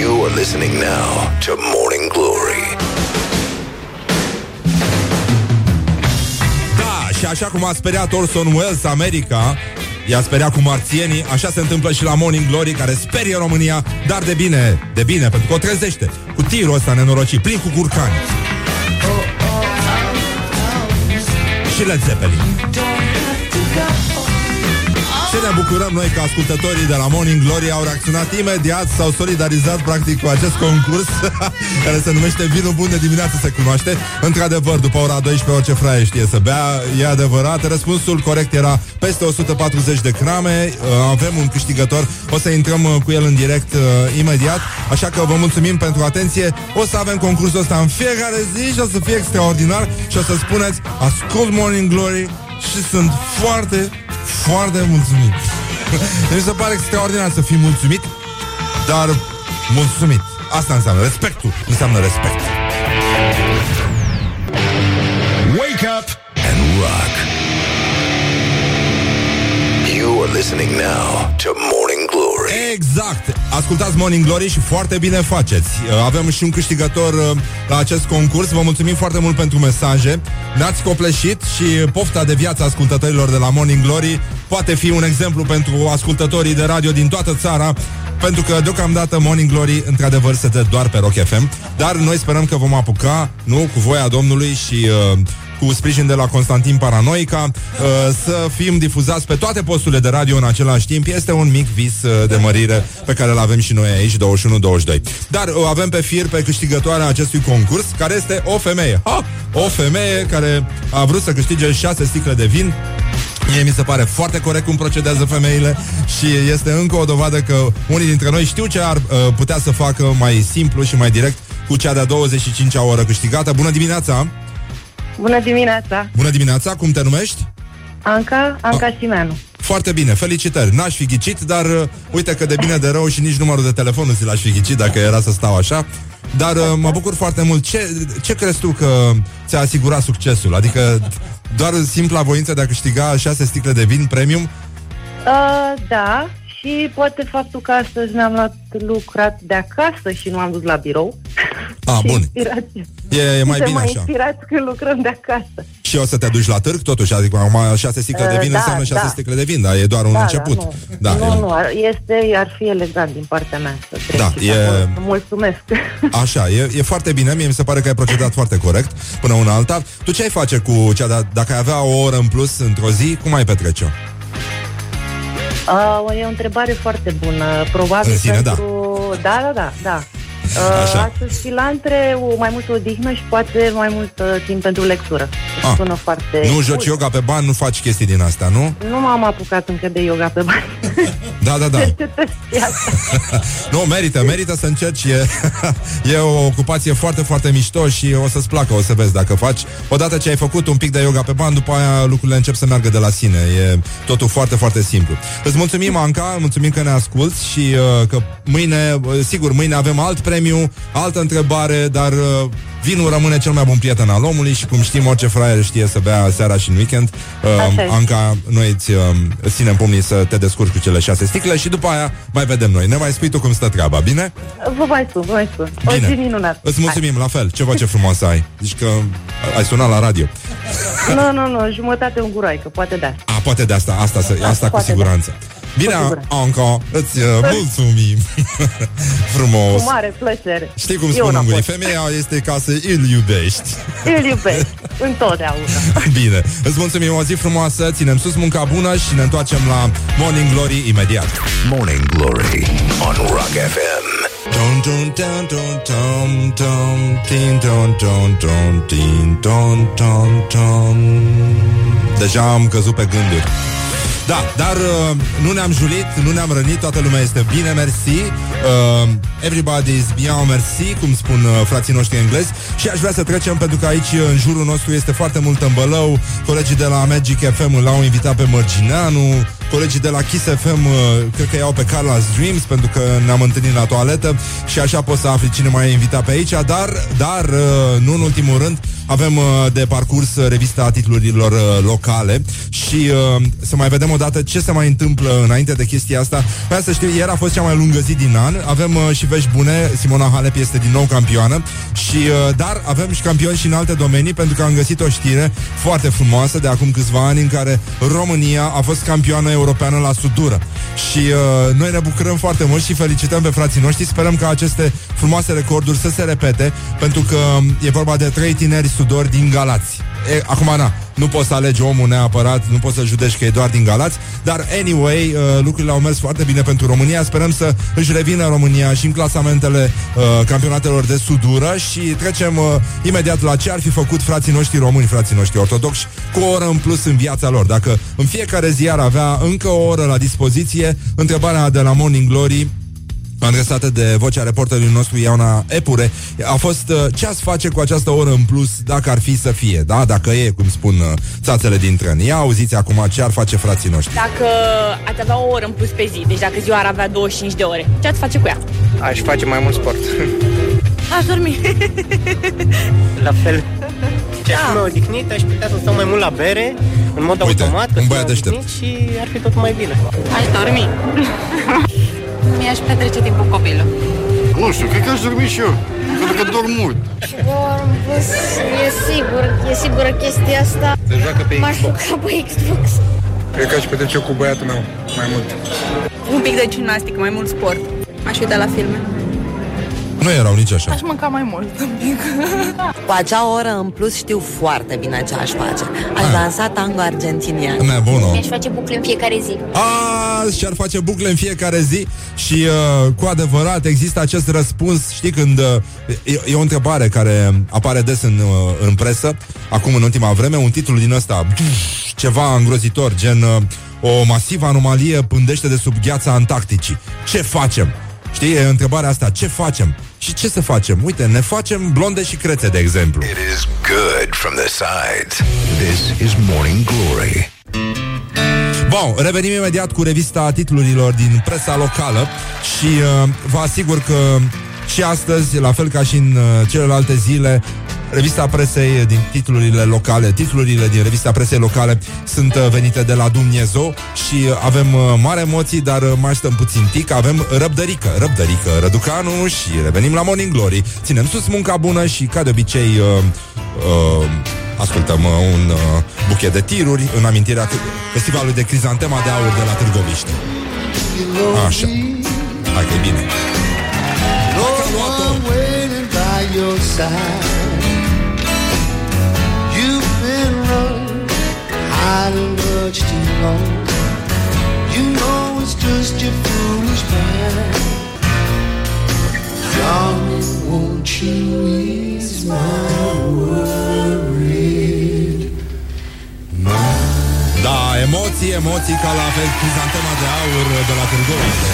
You are listening now to Morning Glory. Da, și așa cum a speriat Orson Welles America, i-a speriat cu marțienii, așa se întâmplă și la Morning Glory, care sperie România, dar de bine, de bine, pentru că o trezește, cu tirul ăsta nenorocit, plin cu curcani. Și Led Zeppelin. Ce ne bucurăm noi că ascultătorii de la Morning Glory au reacționat imediat, s-au solidarizat practic cu acest concurs [LAUGHS] care se numește Vinul Bun de dimineață se cunoaște. Într-adevăr, după ora 12 orice fraie știe să bea, e adevărat. Răspunsul corect era peste 140 de grame. Uh, Avem un câștigător, o să intrăm uh, cu el în direct uh, imediat, așa că vă mulțumim pentru atenție. O să avem concursul ăsta în fiecare zi și o să fie extraordinar și o să spuneți Ascult Morning Glory și sunt foarte, foarte mulțumit. Mi [LAUGHS] se pare extraordinar să fii mulțumit, dar mulțumit. Asta înseamnă respectul, înseamnă respect. Wake up and rock. You are listening now to Morning Glory. Exact! Ascultați Morning Glory și foarte bine faceți. Uh, Avem și un câștigător uh, la acest concurs. Vă mulțumim foarte mult pentru mesaje. Ne-ați copleșit și pofta de viață ascultătorilor de la Morning Glory poate fi un exemplu pentru ascultătorii de radio din toată țara, pentru că deocamdată Morning Glory într-adevăr se dă doar pe Rock FM, dar noi sperăm că vom apuca, nu, cu voia Domnului și uh, cu sprijin de la Constantin Paranoica, uh, să fim difuzați pe toate posturile de radio în același timp. Este un mic vis uh, de mărire pe care îl avem și noi aici, 21-22. Dar uh, avem pe fir pe câștigătoarea acestui concurs, care este o femeie. Ha! O femeie care a vrut să câștige șase sticle de vin Mie mi se pare foarte corect cum procedează femeile și este încă o dovadă că unii dintre noi știu ce ar uh, putea să facă mai simplu și mai direct cu cea de-a 25-a oră câștigată. Bună dimineața! Bună dimineața! Bună dimineața, cum te numești? Anca, Anca Simeanu. Foarte bine, felicitări. N-aș fi ghicit, dar uh, uite că de bine de rău și nici numărul de telefon nu ți l-aș fi ghicit dacă era să stau așa. Dar uh, mă bucur foarte mult. Ce, ce crezi tu că ți-a asigurat succesul? Adică doar simpla voință de a câștiga șase sticle de vin premium? Uh, da, și poate faptul că astăzi ne-am luat lucrat de acasă și nu am dus la birou. [LAUGHS] A, Și bun. Inspirație. E, e mai Suntem bine mai așa. inspirați când lucrăm de acasă. Și o să te duci la târg, totuși, adică acum șase sticle de Uh, vin da, înseamnă șase da. sticle de vin, dar e doar un da, început. Da, nu, Da, nu, e- nu, ar- este, ar fi elegant din partea mea să trec Da, și e- să vă mulțumesc. [LAUGHS] Așa, e, e foarte bine, mie mi se pare că ai procedat foarte corect până una alta. Tu ce ai face cu cea de dacă ai avea o oră în plus într-o zi, cum ai petrece-o? Uh, e o întrebare foarte bună. Probabil În sine, pentru... Da, da, da, da. Uh, Așa. astăzi și la între o mai multă odihnă și poate mai mult uh, timp pentru lectură. Ah. Sună foarte... Nu joci yoga pe bani, nu faci chestii din astea, nu? Nu m-am apucat încă de yoga pe bani. [LAUGHS] Da, da, da. [LAUGHS] Cercetări asta. [LAUGHS] Nu, merită, merită să încerci. E, e o ocupație foarte, foarte mișto și o să-ți placă, o să vezi dacă faci. Odată ce ai făcut un pic de yoga pe bani, după aia lucrurile încep să meargă de la sine. E totul foarte, foarte simplu. Îți mulțumim, Anca, mulțumim că ne asculti și uh, că mâine, uh, sigur, mâine avem alt premiu, altă întrebare, dar uh, vinul rămâne cel mai bun prieten al omului și cum știm, orice fraier știe să bea seara și în weekend. Așa Uh, este. Anca, noi îți, uh, îți ținem pumnii să te descurci cu cele șase sticle și după aia mai vedem noi. Ne mai spui tu cum stă treaba, bine? Vă mai spun, vă mai spun. O Bine. zi minunată. Îți mulțumim, la fel. Ce voce frumoasă ai. Zici că ai sunat la radio. Hai. Nu, nu, nu, jumătate un guroaică, poate da. A, poate de asta, asta, să- asta cu poate siguranță. Bine, Cu siguranță. Anca, îți uh, mulțumim. [LAUGHS] Frumos. Cu mare plăcere. Știi cum Eu spun n-am ungurii? fost. Femeia este ca să îl iubești. Îl iubesc, întotdeauna. [LAUGHS] Bine, îți mulțumim o zi frumoasă, ținem sus munca bună și ne întoarcem la Morning Glory imediat. Morning Glory on Rock FM. Don, don, don, don, don, don, tin, don, don, don, tin, don, don, don. Deja am căzut pe gânduri. Da, dar uh, nu ne-am julit, nu ne-am rănit, toată lumea este bine, mersi. Uh, everybody is bien, mersi, cum spun uh, frații noștri englezi. Și aș vrea să trecem, pentru că aici, în jurul nostru, este foarte mult îmbălău. Colegii de la Magic FM l-au invitat pe Mărgineanu, colegii de la Kiss FM, uh, cred că iau pe Carla's Dreams, pentru că ne-am întâlnit la toaletă și așa poți să afli cine mai e invitat pe aici, dar, dar uh, nu în ultimul rând, avem uh, de parcurs uh, revista titlurilor uh, locale și uh, să mai vedem odată ce se mai întâmplă înainte de chestia asta. Vreau să știu, ieri a fost cea mai lungă zi din an, avem uh, și vești bune, Simona Halep este din nou campioană, și, uh, dar avem și campioni și în alte domenii, pentru că am găsit o știre foarte frumoasă de acum câțiva ani în care România a fost campioană europeană la sudură. Și uh, noi ne bucurăm foarte mult și felicităm pe frații noștri, sperăm că aceste frumoase recorduri să se repete, pentru că um, e vorba de trei tineri sudori din Galați. E, acum, na, nu poți să alegi omul neapărat, nu poți să judeci că e doar din Galați, dar anyway, uh, lucrurile au mers foarte bine pentru România. Sperăm să își revină România și în clasamentele uh, campionatelor de sudură și trecem uh, imediat la ce ar fi făcut frații noștri români, frații noștri ortodoxi, cu o oră în plus în viața lor. Dacă în fiecare zi ar avea încă o oră la dispoziție, întrebarea de la Morning Glory adresată de vocea reporterului nostru Iona Epure a fost uh, ce ați face cu această oră în plus dacă ar fi să fie, da? Dacă e, cum spun uh, țațele din tren. Ia auziți acum ce ar face frații noștri. Dacă ați avea o oră în plus pe zi, deci dacă ziua ar avea 25 de ore, ce ați face cu ea? Aș face mai mult sport. [LAUGHS] Aș dormi. [LAUGHS] La fel. Ce aș fi mai odihnit, aș putea să stau mai mult la bere, în mod Uite, automat, că un sunt băiat mai deștept. odihnit și ar fi totul mai bine. Aș dormi. [LAUGHS] Mi-aș petrece timpul copilul. Nu știu, cred că aș dormi și eu. Pentru că dorm mult. E sigur, e sigură chestia asta. Se joacă pe M-aș juca pe Xbox. Cred că aș petrece cu băiatul meu mai mult. Un pic de gimnastică, mai mult sport. Aș uita la filme. Nu erau nici așa. Aș mânca mai mult un pic. Cu acea oră în plus știu foarte bine ce aș face. Aș dansa tango argentinian. Nebuno. Mi-aș face bucle în fiecare zi. A, și-ar face bucle în fiecare zi și uh, cu adevărat există acest răspuns, știi, când uh, e, e o întrebare care apare des în, uh, în presă, acum în ultima vreme, un titlu din ăsta, ceva îngrozitor, gen uh, o masivă anomalie pândește de sub gheața Antarcticii. Ce facem? Știi, e întrebarea asta, ce facem? Și ce să facem? Uite, ne facem blonde și crețe, de exemplu. It is good from the sides. This is Morning Glory. Bun, revenim imediat cu revista titlurilor din presa locală și uh, vă asigur că și astăzi, la fel ca și în uh, celelalte zile, revista presei din titlurile locale, titlurile din revista presei locale sunt uh, venite de la Dumnezeu și uh, avem uh, mari emoții, dar uh, mai stăm puțin tic, avem răbdărică, răbdărică, Răducanu și revenim la Morning Glory. Ținem sus munca bună și, ca de obicei, uh, uh, ascultăm uh, un uh, buchet de tiruri în amintirea festivalului de crizantema de aur de la Târgoviște. Așa. Hai că e bine. Dacă am luat-o. You know it's just your foolish mind. Darling, won't you ease my worried Da, emoții, emoții ca la fel crizantema de aur de la Târgoviște.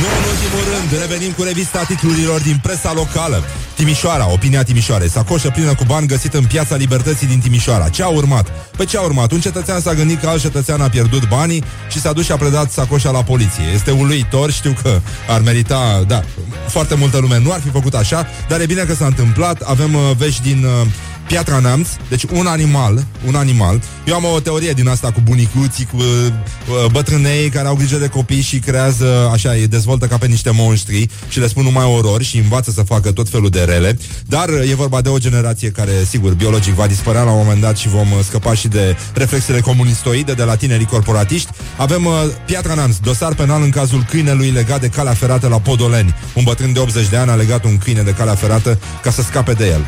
Nu în ultimul rând, revenim cu revista titlurilor din presa locală. Timișoara, opinia Timișoare, sacoșă plină cu bani găsită în piața Libertății din Timișoara. Ce a urmat? Pe ce a urmat? Un cetățean s-a gândit că alt cetățean a pierdut banii și s-a dus și a predat sacoșa la poliție. Este uluitor, știu că ar merita, da, foarte multă lume nu ar fi făcut așa, dar e bine că s-a întâmplat. Avem uh, vești din uh, Piatra Neamț, deci un animal, un animal. Eu am o teorie din asta cu bunicuții, cu uh, bătrânei care au grijă de copii și creează, așa, îi dezvoltă ca pe niște monștri și le spun numai orori și învață să facă tot felul de rele. Dar uh, e vorba de o generație care, sigur, biologic va dispărea la un moment dat și vom uh, scăpa și de reflexele comunistoide de la tinerii corporatiști. Avem uh, Piatra Neamț, dosar penal în cazul câinelui legat de calea ferată la Podoleni. Un bătrân de 80 de ani a legat un câine de calea ferată ca să scape de el.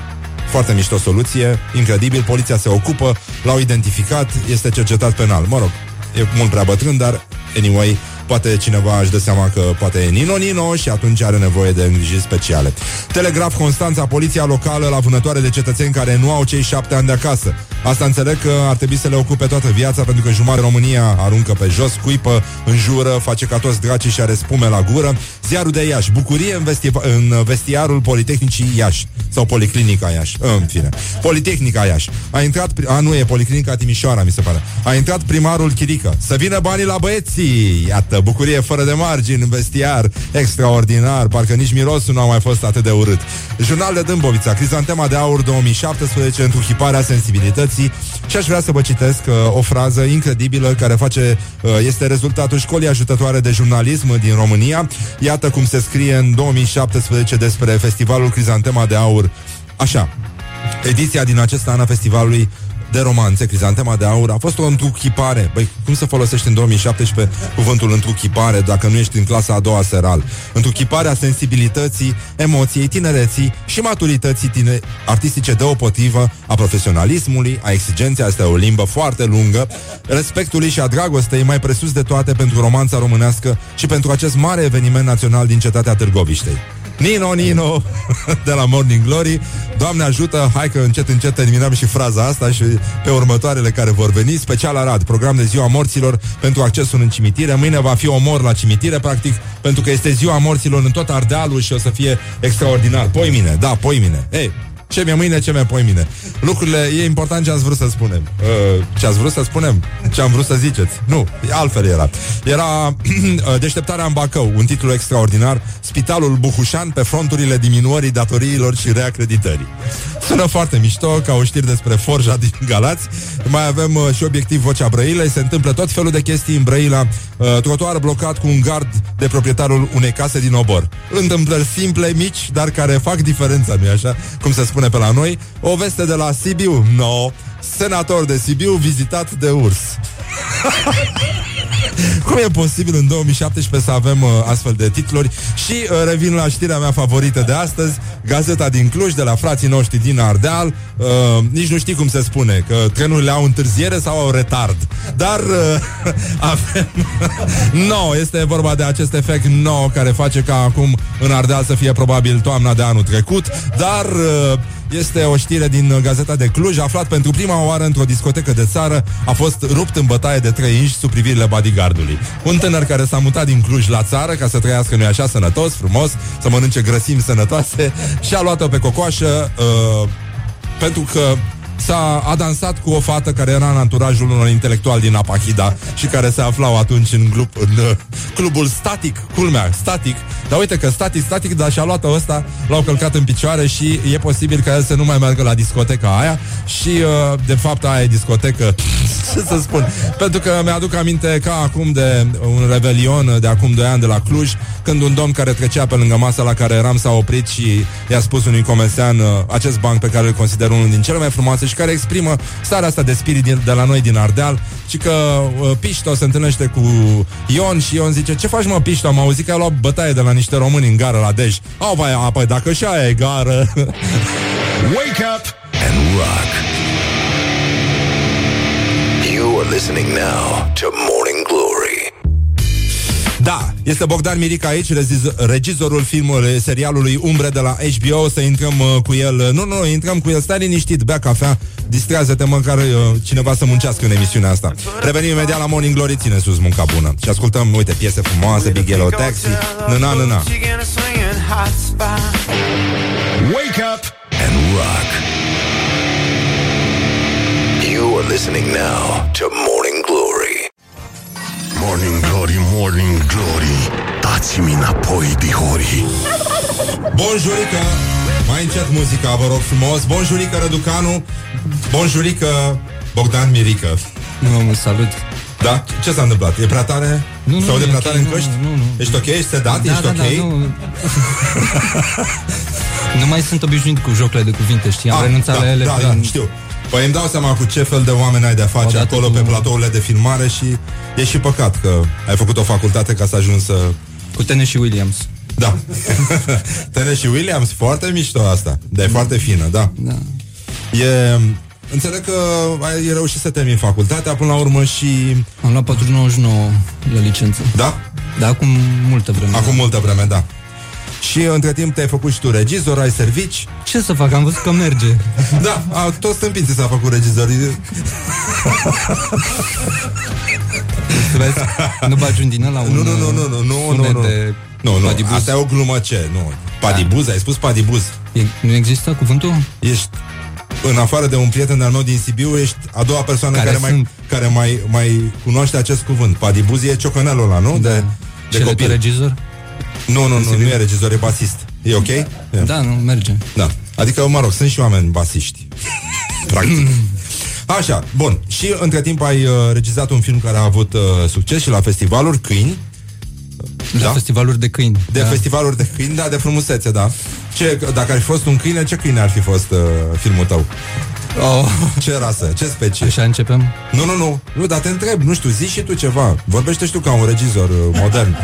Foarte mișto soluție, incredibil, poliția se ocupă, l-au identificat, este cercetat penal. Mă rog, e mult prea bătrân, dar, anyway, poate cineva își dă seama că poate e Nino-Nino și atunci are nevoie de îngrijiri speciale. Telegraf Constanța, poliția locală la vânătoare de cetățeni care nu au cei șapte ani de acasă. Asta înțeleg că ar trebui să le ocupe toată viața pentru că jumătate România aruncă pe jos, cuipă, înjură, face ca toți dracii și are spume la gură. Ziarul de Iași, bucurie în, vesti- în vestiarul Politehnicii Iași sau Policlinica Iași, în fine. Politehnica Iași. A intrat, pri- a nu e Policlinica Timișoara, mi se pare. A intrat primarul Chirică. Să vină banii la băieții. Iată, bucurie fără de margini în vestiar, extraordinar, parcă nici mirosul nu a mai fost atât de urât. Jurnal de Dâmbovița, Crizantema de Aur 2017, întruchiparea sensibilității și aș vrea să vă citesc uh, o frază incredibilă care face, uh, este rezultatul școlii ajutătoare de jurnalism din România. Iată cum se scrie în 2017 despre festivalul Crizantema de Aur. Așa, ediția din acest an a festivalului de romanțe, Crizantema de Aur, a fost o întruchipare. Băi, cum să folosești în 2017 cuvântul întruchipare dacă nu ești în clasa a doua seral? Întruchiparea sensibilității, emoției, tinereții și maturității tine- artistice deopotrivă a profesionalismului, a exigenței, asta e o limbă foarte lungă, respectului și a dragostei mai presus de toate pentru romanța românească și pentru acest mare eveniment național din cetatea Târgoviștei. Nino, Nino, de la Morning Glory. Doamne ajută, hai că încet, încet terminăm și fraza asta și pe următoarele care vor veni. Special Arad, program de ziua morților pentru accesul în cimitire. Mâine va fi omor la cimitire, practic, pentru că este ziua morților în tot Ardealul și o să fie extraordinar. Poi mine, da, poi mine. Ei, ce mi-e mâine, ce mi-e poi mine. Lucrurile, e important ce ați vrut să spunem. Uh, Ce ați vrut să spunem? Ce am vrut să ziceți? Nu, altfel era. Era [CLEARS THROAT] Deșteptarea în Bacău Un titlu extraordinar Spitalul Buhușan pe fronturile diminuării datoriilor și reacreditării. Sună foarte mișto Ca o știri despre forja din Galați. Mai avem uh, și obiectiv Vocea Brăilei. Se întâmplă tot felul de chestii în Brăila. Uh, Trotuar blocat cu un gard de proprietarul unei case din Obor. Întâmplări simple, mici, dar care fac diferența, nu așa? Cum se spune pe la noi. O veste de la Sibiu? No Senator de Sibiu vizitat de urs. [LAUGHS] Cum e posibil în 2017 să avem uh, astfel de titluri? Și uh, revin la știrea mea favorită de astăzi Gazeta din Cluj, de la frații noștri din Ardeal. Uh, Nici nu știi cum se spune Că trenurile au întârziere sau au retard. Dar uh, [LAUGHS] avem [LAUGHS] No, este vorba de acest efect nou Care face ca acum în Ardeal să fie probabil toamna de anul trecut. Dar... Uh, este o știre din uh, Gazeta de Cluj Aflat pentru prima oară într-o discotecă de țară A fost rupt în bătaie de trei inși Sub privirile bodyguardului. Un tânăr care s-a mutat din Cluj la țară Ca să trăiască, nu așa, sănătos, frumos Să mănânce grăsimi sănătoase Și a luat-o pe cocoașă uh, Pentru că S-a a dansat cu o fată care era în anturajul unor intelectuali din Apahida și care se aflau atunci în, club, în uh, clubul Static, culmea, Static. Dar uite că Static, Static, dar și-a luat ăsta, l-au călcat în picioare și e posibil ca el să nu mai meargă la discoteca aia și uh, de fapt aia e discotecă, [LAUGHS] ce să spun, pentru că mi-aduc aminte ca acum de un revelion de acum 2 ani de la Cluj, când un domn care trecea pe lângă masa la care eram s-a oprit și i-a spus unui comersean uh, acest banc pe care îl consider unul din cele mai frumoase și care exprimă starea asta de spirit din, de la noi din Ardeal și că uh, Pișto se întâlnește cu Ion și Ion zice ce faci mă Pișto? Am auzit că ai luat bătaie de la niște români în gară la Dej. Au, vai, apoi dacă și aia e gară. [LAUGHS] Wake up and rock. You are listening now to Morning Glory. Da, este Bogdan Mirica aici, regiz- regizorul filmului, serialului Umbre de la HBO, să intrăm uh, cu el. Nu, nu, intrăm cu el, stai liniștit, bea cafea, distrează-te măcar uh, cineva să muncească în emisiunea asta. Revenim imediat la Morning Glory, ține sus munca bună. Și ascultăm, uite, piese frumoase, Big Yellow Taxi, nâna, nâna. Wake up and rock. You are listening now to Morning Glory. Morning Glory, Morning Glory Dați-mi înapoi, dihori Bonjurică Mai încet muzica, vă rog frumos Bonjurică Răducanu Bonjurică Bogdan Mirică Nu, salut Da? Ce s-a întâmplat? E prea tare? Nu, nu, Sau de e prea ok, tare în nu, căști? nu, nu. Ești ok? Ești sedat? Da, Ești da, ok? da, nu. [LAUGHS] nu mai sunt obișnuit cu jocurile de cuvinte, știi? Am Ah, renunțat da, la ele da, prin... da, știu. Păi îmi dau seama cu ce fel de oameni ai de-a face Odată acolo cu- pe platourile de filmare și e și păcat că ai făcut o facultate ca să ajungi să... Cu Tennessee Williams. Da. [LAUGHS] Tennessee Williams, foarte mișto asta. Dar e foarte fină, da. Da. E... Înțeleg că ai reușit să termin facultatea până la urmă și... Am luat 499 la licență. Da? Da, acum multă vreme. Acum multă vreme, da. Și între timp te-ai făcut și tu regizor, ai servici. Ce să fac? Am văzut că merge. Da, a, toți stâmpiții s-a făcut regizor. Vezi? Nu bagi un din ăla un Nu, nu, nu, nu, nu, nu, sunet nu, nu. de Nu, nu, padibuz. asta e o glumă ce? Nu. Padibuz, ai spus padibuz. E, nu există cuvântul? Ești în afară de un prieten al meu din Sibiu, ești a doua persoană care, Care mai, sunt- care mai, mai cunoaște acest cuvânt. Padibuz e ciocanelul ăla, nu? De, de Și el e copil. tot regizor? Nu, nu, nu, nu e regizor, e basist. E ok? E. Da, nu, merge. Da. Adică, mă rog, sunt și oameni basiști. [LAUGHS] Practic. Așa, bun. Și între timp ai uh, regizat un film care a avut uh, succes și la festivaluri, Câini. La festivaluri de câini. De da. festivaluri de câini, da, de frumusețe, da. Ce, dacă ar fi fost un câine, ce câine ar fi fost uh, filmul tău? Oh. Ce rasă? Ce specie? Așa începem? Nu, nu, nu. Nu, dar te întreb, nu știu, zi și tu ceva. Vorbește și tu ca un regizor uh, modern.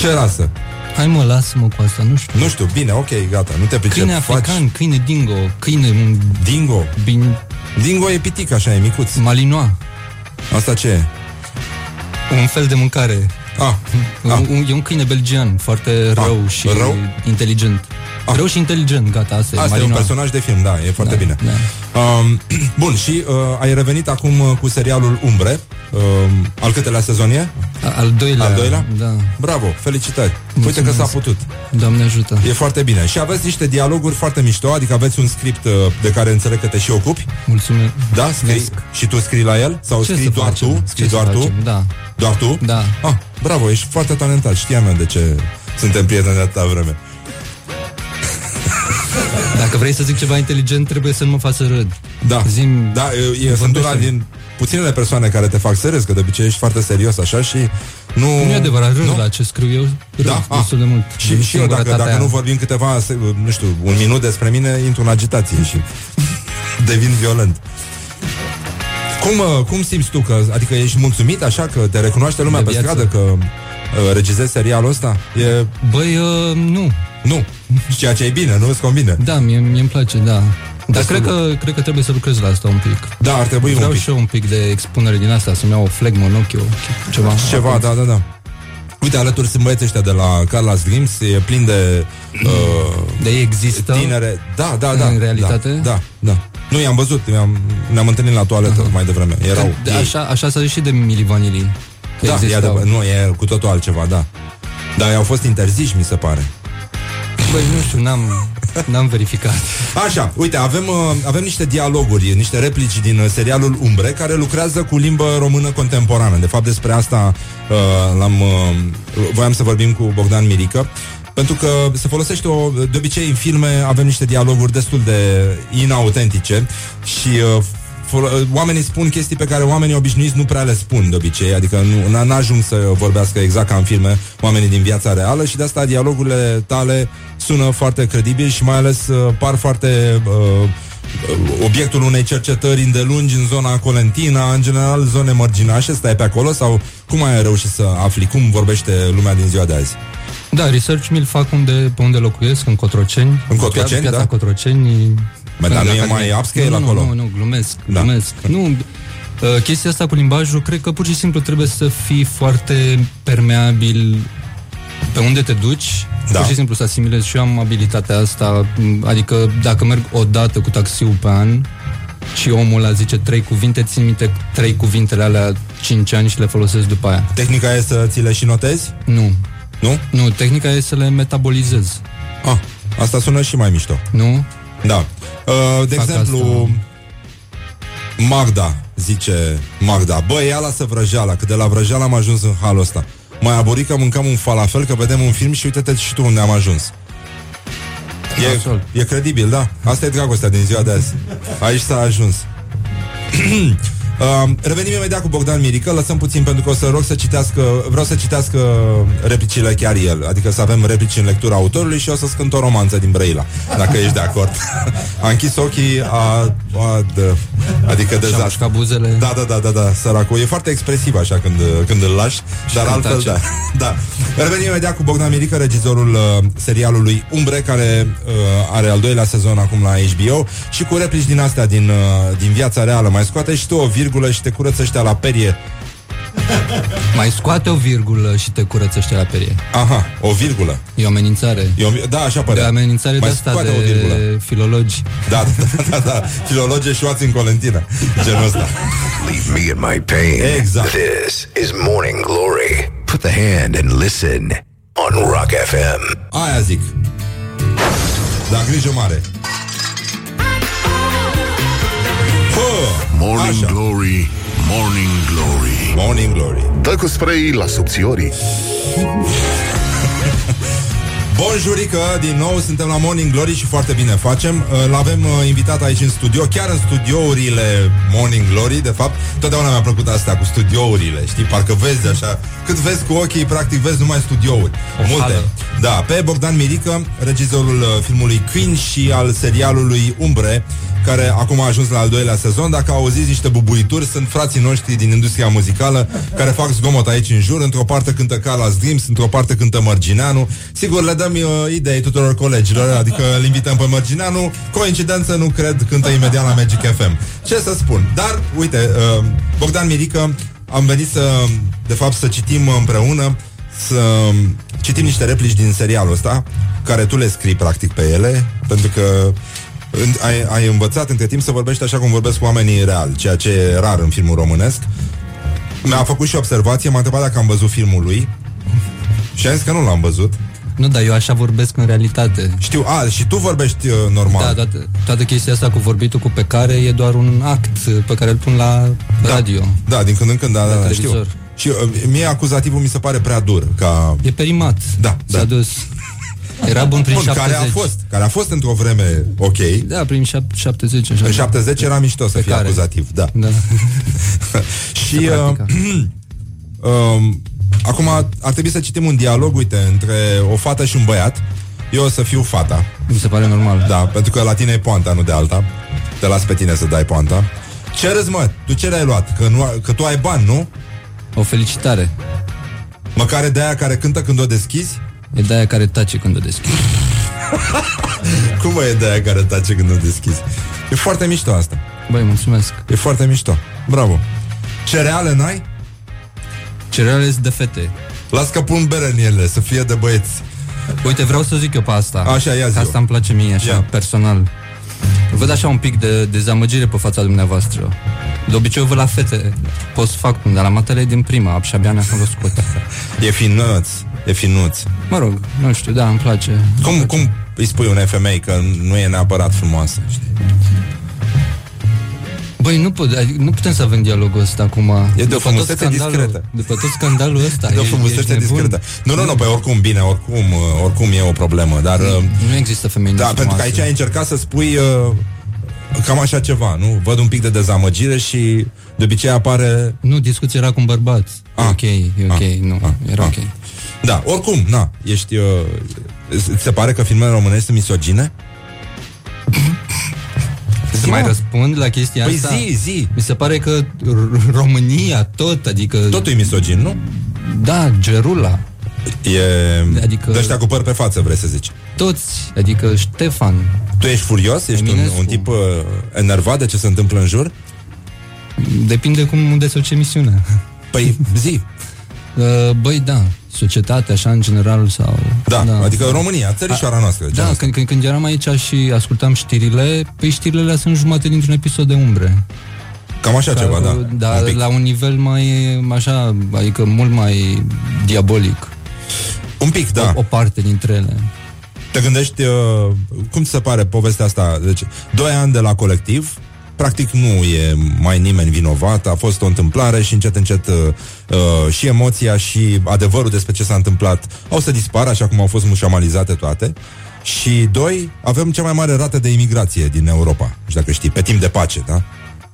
Ce rasă? Hai mă, lasă-mă cu asta, nu știu. Nu știu, bine, ok, gata, nu te pricep. Câine african, faci... câine dingo, câine... Dingo? Bin... Dingo e pitic, așa, e micuț. Malinois. Asta ce e? Un fel de mâncare. Ah, un, ah. Un, e un câine belgian foarte rău ah, și rău? inteligent. Ah. Rău și inteligent, gata, asta, asta e. un personaj de film, da, e foarte da, bine. Da. Um, [CLEARS THROAT] bun, și uh, ai revenit acum uh, cu serialul Umbre. Uh, al câtelea sezon e? Al doilea. Al doilea? Da. Bravo, felicitări. Mulțumesc. Uite că s-a putut. Doamne ajută. E foarte bine. Și aveți niște dialoguri foarte mișto, adică aveți un script uh, de care înțeleg că te și ocupi. Mulțumesc. Da, scrii și tu scrii la el? Sau Ce scrii să doar facem? tu? Scrii Ce doar să tu? facem? Da. Doar tu? Da. Ah, bravo, ești foarte talentat. Știam eu de ce suntem prieteni de atâta vreme. Dacă vrei să zic ceva inteligent, trebuie să nu mă faci să râd. Da, Zim, da e, e, sunt una din puținele persoane care te fac să râzi, că de obicei ești foarte serios așa și nu... Nu e adevărat, râd nu? la ce scriu eu, râd da? destul de mult. Și, și eu, dacă, dacă nu vorbim câteva, nu știu, un minut despre mine, intru în agitație și [LAUGHS] devin violent. Cum, uh, cum simți tu? Că, adică ești mulțumit așa că te recunoaște lumea pe stradă că uh, regizezi serialul ăsta? E... Băi, uh, nu. Nu. Ceea ce e bine, nu îți convine. Da, mie, mie îmi place, da. Dar cred că, cred că trebuie să lucrez la asta un pic. Da, ar trebui Vreau un pic. și eu un pic de expunere din asta, să-mi iau o flegmă în ochi, ceva. Ceva, da, da, da. Uite, alături sunt băieții ăștia de la Carla's Dreams, e plin de... Uh, de ei există? Tinere. Da, da, da. În realitate? Da, da. da. Nu, i-am văzut, ne-am, ne-am întâlnit la toaletă uh-huh. mai devreme. Erau de, așa, așa s-a zis și de Mili Vanilli. Da, e adevăr, nu, e cu totul altceva, da. Dar au fost interziși, mi se pare. Băi, nu știu, n-am, n-am verificat. Așa, uite, avem, uh, avem niște dialoguri, niște replici din uh, serialul Umbre, care lucrează cu limbă română contemporană. De fapt, despre asta uh, l-am, uh, voiam să vorbim cu Bogdan Mirică. Pentru că se folosește o, de obicei în filme avem niște dialoguri destul de inautentice și uh, oamenii spun chestii pe care oamenii obișnuiți nu prea le spun de obicei, adică nu n-ajung să vorbească exact ca în filme oamenii din viața reală și de asta dialogurile tale sună foarte credibil și mai ales uh, par foarte uh, obiectul unei cercetări îndelungi în zona Colentina, în general zone mărginașe, stai pe acolo sau cum ai reușit să afli, cum vorbește lumea din ziua de azi? Da, research mi-l fac unde, pe unde locuiesc, în Cotroceni. În Cotroceni, piața da? Cotroceni. Bă, dar nu e mai upscale nu, acolo? Nu, nu, glumesc, Da. glumesc. Nu, uh, chestia asta cu limbajul, cred că pur și simplu trebuie să fii foarte permeabil pe unde te duci, Da. pur și simplu să asimilezi și eu am abilitatea asta, m, adică dacă merg o dată cu taxiul pe an și omul ăla zice trei cuvinte, țin minte trei cuvintele alea cinci ani și le folosesc după aia. Tehnica e să ți le și notezi? Nu. Nu? Nu, tehnica e să le metabolizez. Ah, asta sună și mai mișto. Nu? Da. Uh, de Fac exemplu, Magda, zice Magda, băi, ia lasă vrăjeala, că de la vrăjeala am ajuns în halul ăsta. Mai aburic că mâncăm un falafel, că vedem un film și uite-te și tu unde am ajuns. E, e credibil, da? Asta e dragostea din ziua de azi. Aici s-a ajuns. [CLEARS THROAT] Uh, revenim imediat cu Bogdan Mirică Lăsăm puțin pentru că o să rog să citească Vreau să citească replicile chiar el Adică să avem replici în lectura autorului Și o să scânt o romanță din Brăila Dacă ești de acord [LAUGHS] A închis ochii a, a, de, Adică de Și-a mușcat buzele. Da, da, da, da, da, săracul E foarte expresiv așa când, când îl lași Dar când altfel tace. da, da. Revenim imediat cu Bogdan Mirică Regizorul uh, serialului Umbre Care uh, are al doilea sezon acum la HBO Și cu replici din astea din, uh, din viața reală Mai scoate și tu o virgulă și te curăță ăștia la perie Mai scoate o virgulă și te curățește la perie. Aha, o virgulă E o amenințare. E o, Da, așa părea De amenințare Mai de asta scoate o virgulă. de filologi. Da, da, da, da Filologe și oați în Colentina Genul ăsta Leave me in my pain. Exact. This is Morning Glory. Put the hand and listen on Rock FM. Aia zic Da, grijă mare Morning Așa. Glory, Morning Glory Morning Glory Dă cu spray la subțiorii [LAUGHS] Bonjurică, din nou suntem la Morning Glory și foarte bine facem. Uh, L-avem uh, invitat aici în studio, chiar în studiourile Morning Glory, de fapt. Totdeauna mi-a plăcut asta cu studiourile, știi? Parcă vezi așa, cât vezi cu ochii, practic vezi numai studiouri. O Multe. hală. Da, pe Bogdan Mirică, regizorul uh, filmului Queen și al serialului Umbre, care acum a ajuns la al doilea sezon. Dacă auziți niște bubuituri, sunt frații noștri din industria muzicală care fac zgomot aici în jur. Într-o parte cântă Carla Dreams, într-o parte cântă Mărgineanu. Sigur, le dăm uh, idei tuturor colegilor, adică îl invităm pe Mărgineanu. Coincidență, nu cred, cântă imediat la Magic FM. Ce să spun? Dar, uite, uh, Bogdan Mirică, am venit să, de fapt, să citim împreună să citim niște replici din serialul ăsta, care tu le scrii practic pe ele, pentru că în- ai, ai învățat între timp să vorbești așa cum vorbesc cu oamenii real, ceea ce e rar în filmul românesc. Mi-a făcut și observație, m-a întrebat dacă am văzut filmul lui și am zis că nu l-am văzut. Nu, dar eu așa vorbesc în realitate. Știu, a, și tu vorbești uh, normal. Da, toată, toată chestia asta cu vorbitul cu pe care e doar un act pe care îl pun la radio. Da, din când în când, da, da, da știu. televizor. Și uh, mie acuzativul mi se pare prea dur, ca... E perimat. Da, S-a da. dus. Era bun prin Bun, 70. care a fost, care a fost într-o vreme ok. Da, prin șap- 70 așa. În 70 era mișto să Pe fie care? acuzativ, da. Da. [LAUGHS] Și uh, [CLEARS THROAT] um, acum ar trebui să citim un dialog, uite, între o fată și un băiat. Eu o să fiu fata. Mi se pare normal. Da, pentru că la tine e poanta, nu de alta. Te las pe tine să dai poanta. Ce râzi, mă? Tu ce ai luat? Că, nu, că tu ai bani, nu? O felicitare. Măcar e de aia care cântă când o deschizi? E de aia care tace când o deschizi. [LAUGHS] Cum mă e de aia care tace când o deschizi? E foarte mișto asta. Băi, mulțumesc. E foarte mișto. Bravo. Cereale n-ai? Cereale sunt de fete. Las că pun bere în ele, să fie de băieți. Uite, vreau să zic eu pe asta. Așa, ia zi-o. Că Asta îmi place mie, așa, Ia. personal. Văd așa un pic de dezamăgire pe fața dumneavoastră. De obicei eu văd la fete Poți să fac, dar la matele e din prima Și abia ne-am cunoscut [LAUGHS] E finuț, e finuț Mă rog, nu știu, da, îmi place Cum, cum îi spui unei femei că nu e neapărat frumoasă, știi? Băi, nu, pot, adică nu putem să avem dialogul ăsta acum E de o După tot frumusețe scandalul- discretă. După tot scandalul ăsta [LAUGHS] De o e- frumusețe ești nebun? discretă Nu, nu, nu, pe oricum, bine, oricum, uh, oricum e o problemă Dar, uh, Nu există femei da, pentru că frumoase. aici ai încercat să spui uh, Cam așa ceva, nu? Văd un pic de dezamăgire și de obicei apare Nu, discuția era cu un bărbat. E ok, e ok, nu, era ok. Da, oricum, na, ești uh, Ți se pare că filmele românești sunt misogine? Să mai răspund la chestia Păi asta? zi, zi. Mi se pare că R- România tot, adică... Totul e misogin, nu? Da, Gerula. E... Adică- De ăștia cu păr pe față, vrei să zici Toți, adică Ștefan Tu ești furios? Ești un, Eminescu. un tip uh, enervat de ce se întâmplă în jur? Depinde cum unde se duce emisiunea [LAUGHS] Păi, zi Uh, Băi, da, societatea, așa, în general sau... Da, adică România, țărișoara noastră Da, genul ăsta. când, când, când eram aici și ascultam știrile Păi știrile alea sunt jumate dintr-un episod de umbre Cam așa ceva, da Da, Un pic. la un nivel mai, așa, adică mult mai diabolic Un pic, da O, o parte dintre ele Te gândești, uh, cum ți se pare povestea asta? Deci, doi ani de la colectiv, practic nu e mai nimeni vinovat, a fost o întâmplare și încet, încet uh, uh, și emoția și adevărul despre ce s-a întâmplat au să dispară, așa cum au fost mușamalizate toate. Și doi, avem cea mai mare rată de imigrație din Europa, nu știu dacă știi, pe timp de pace, da?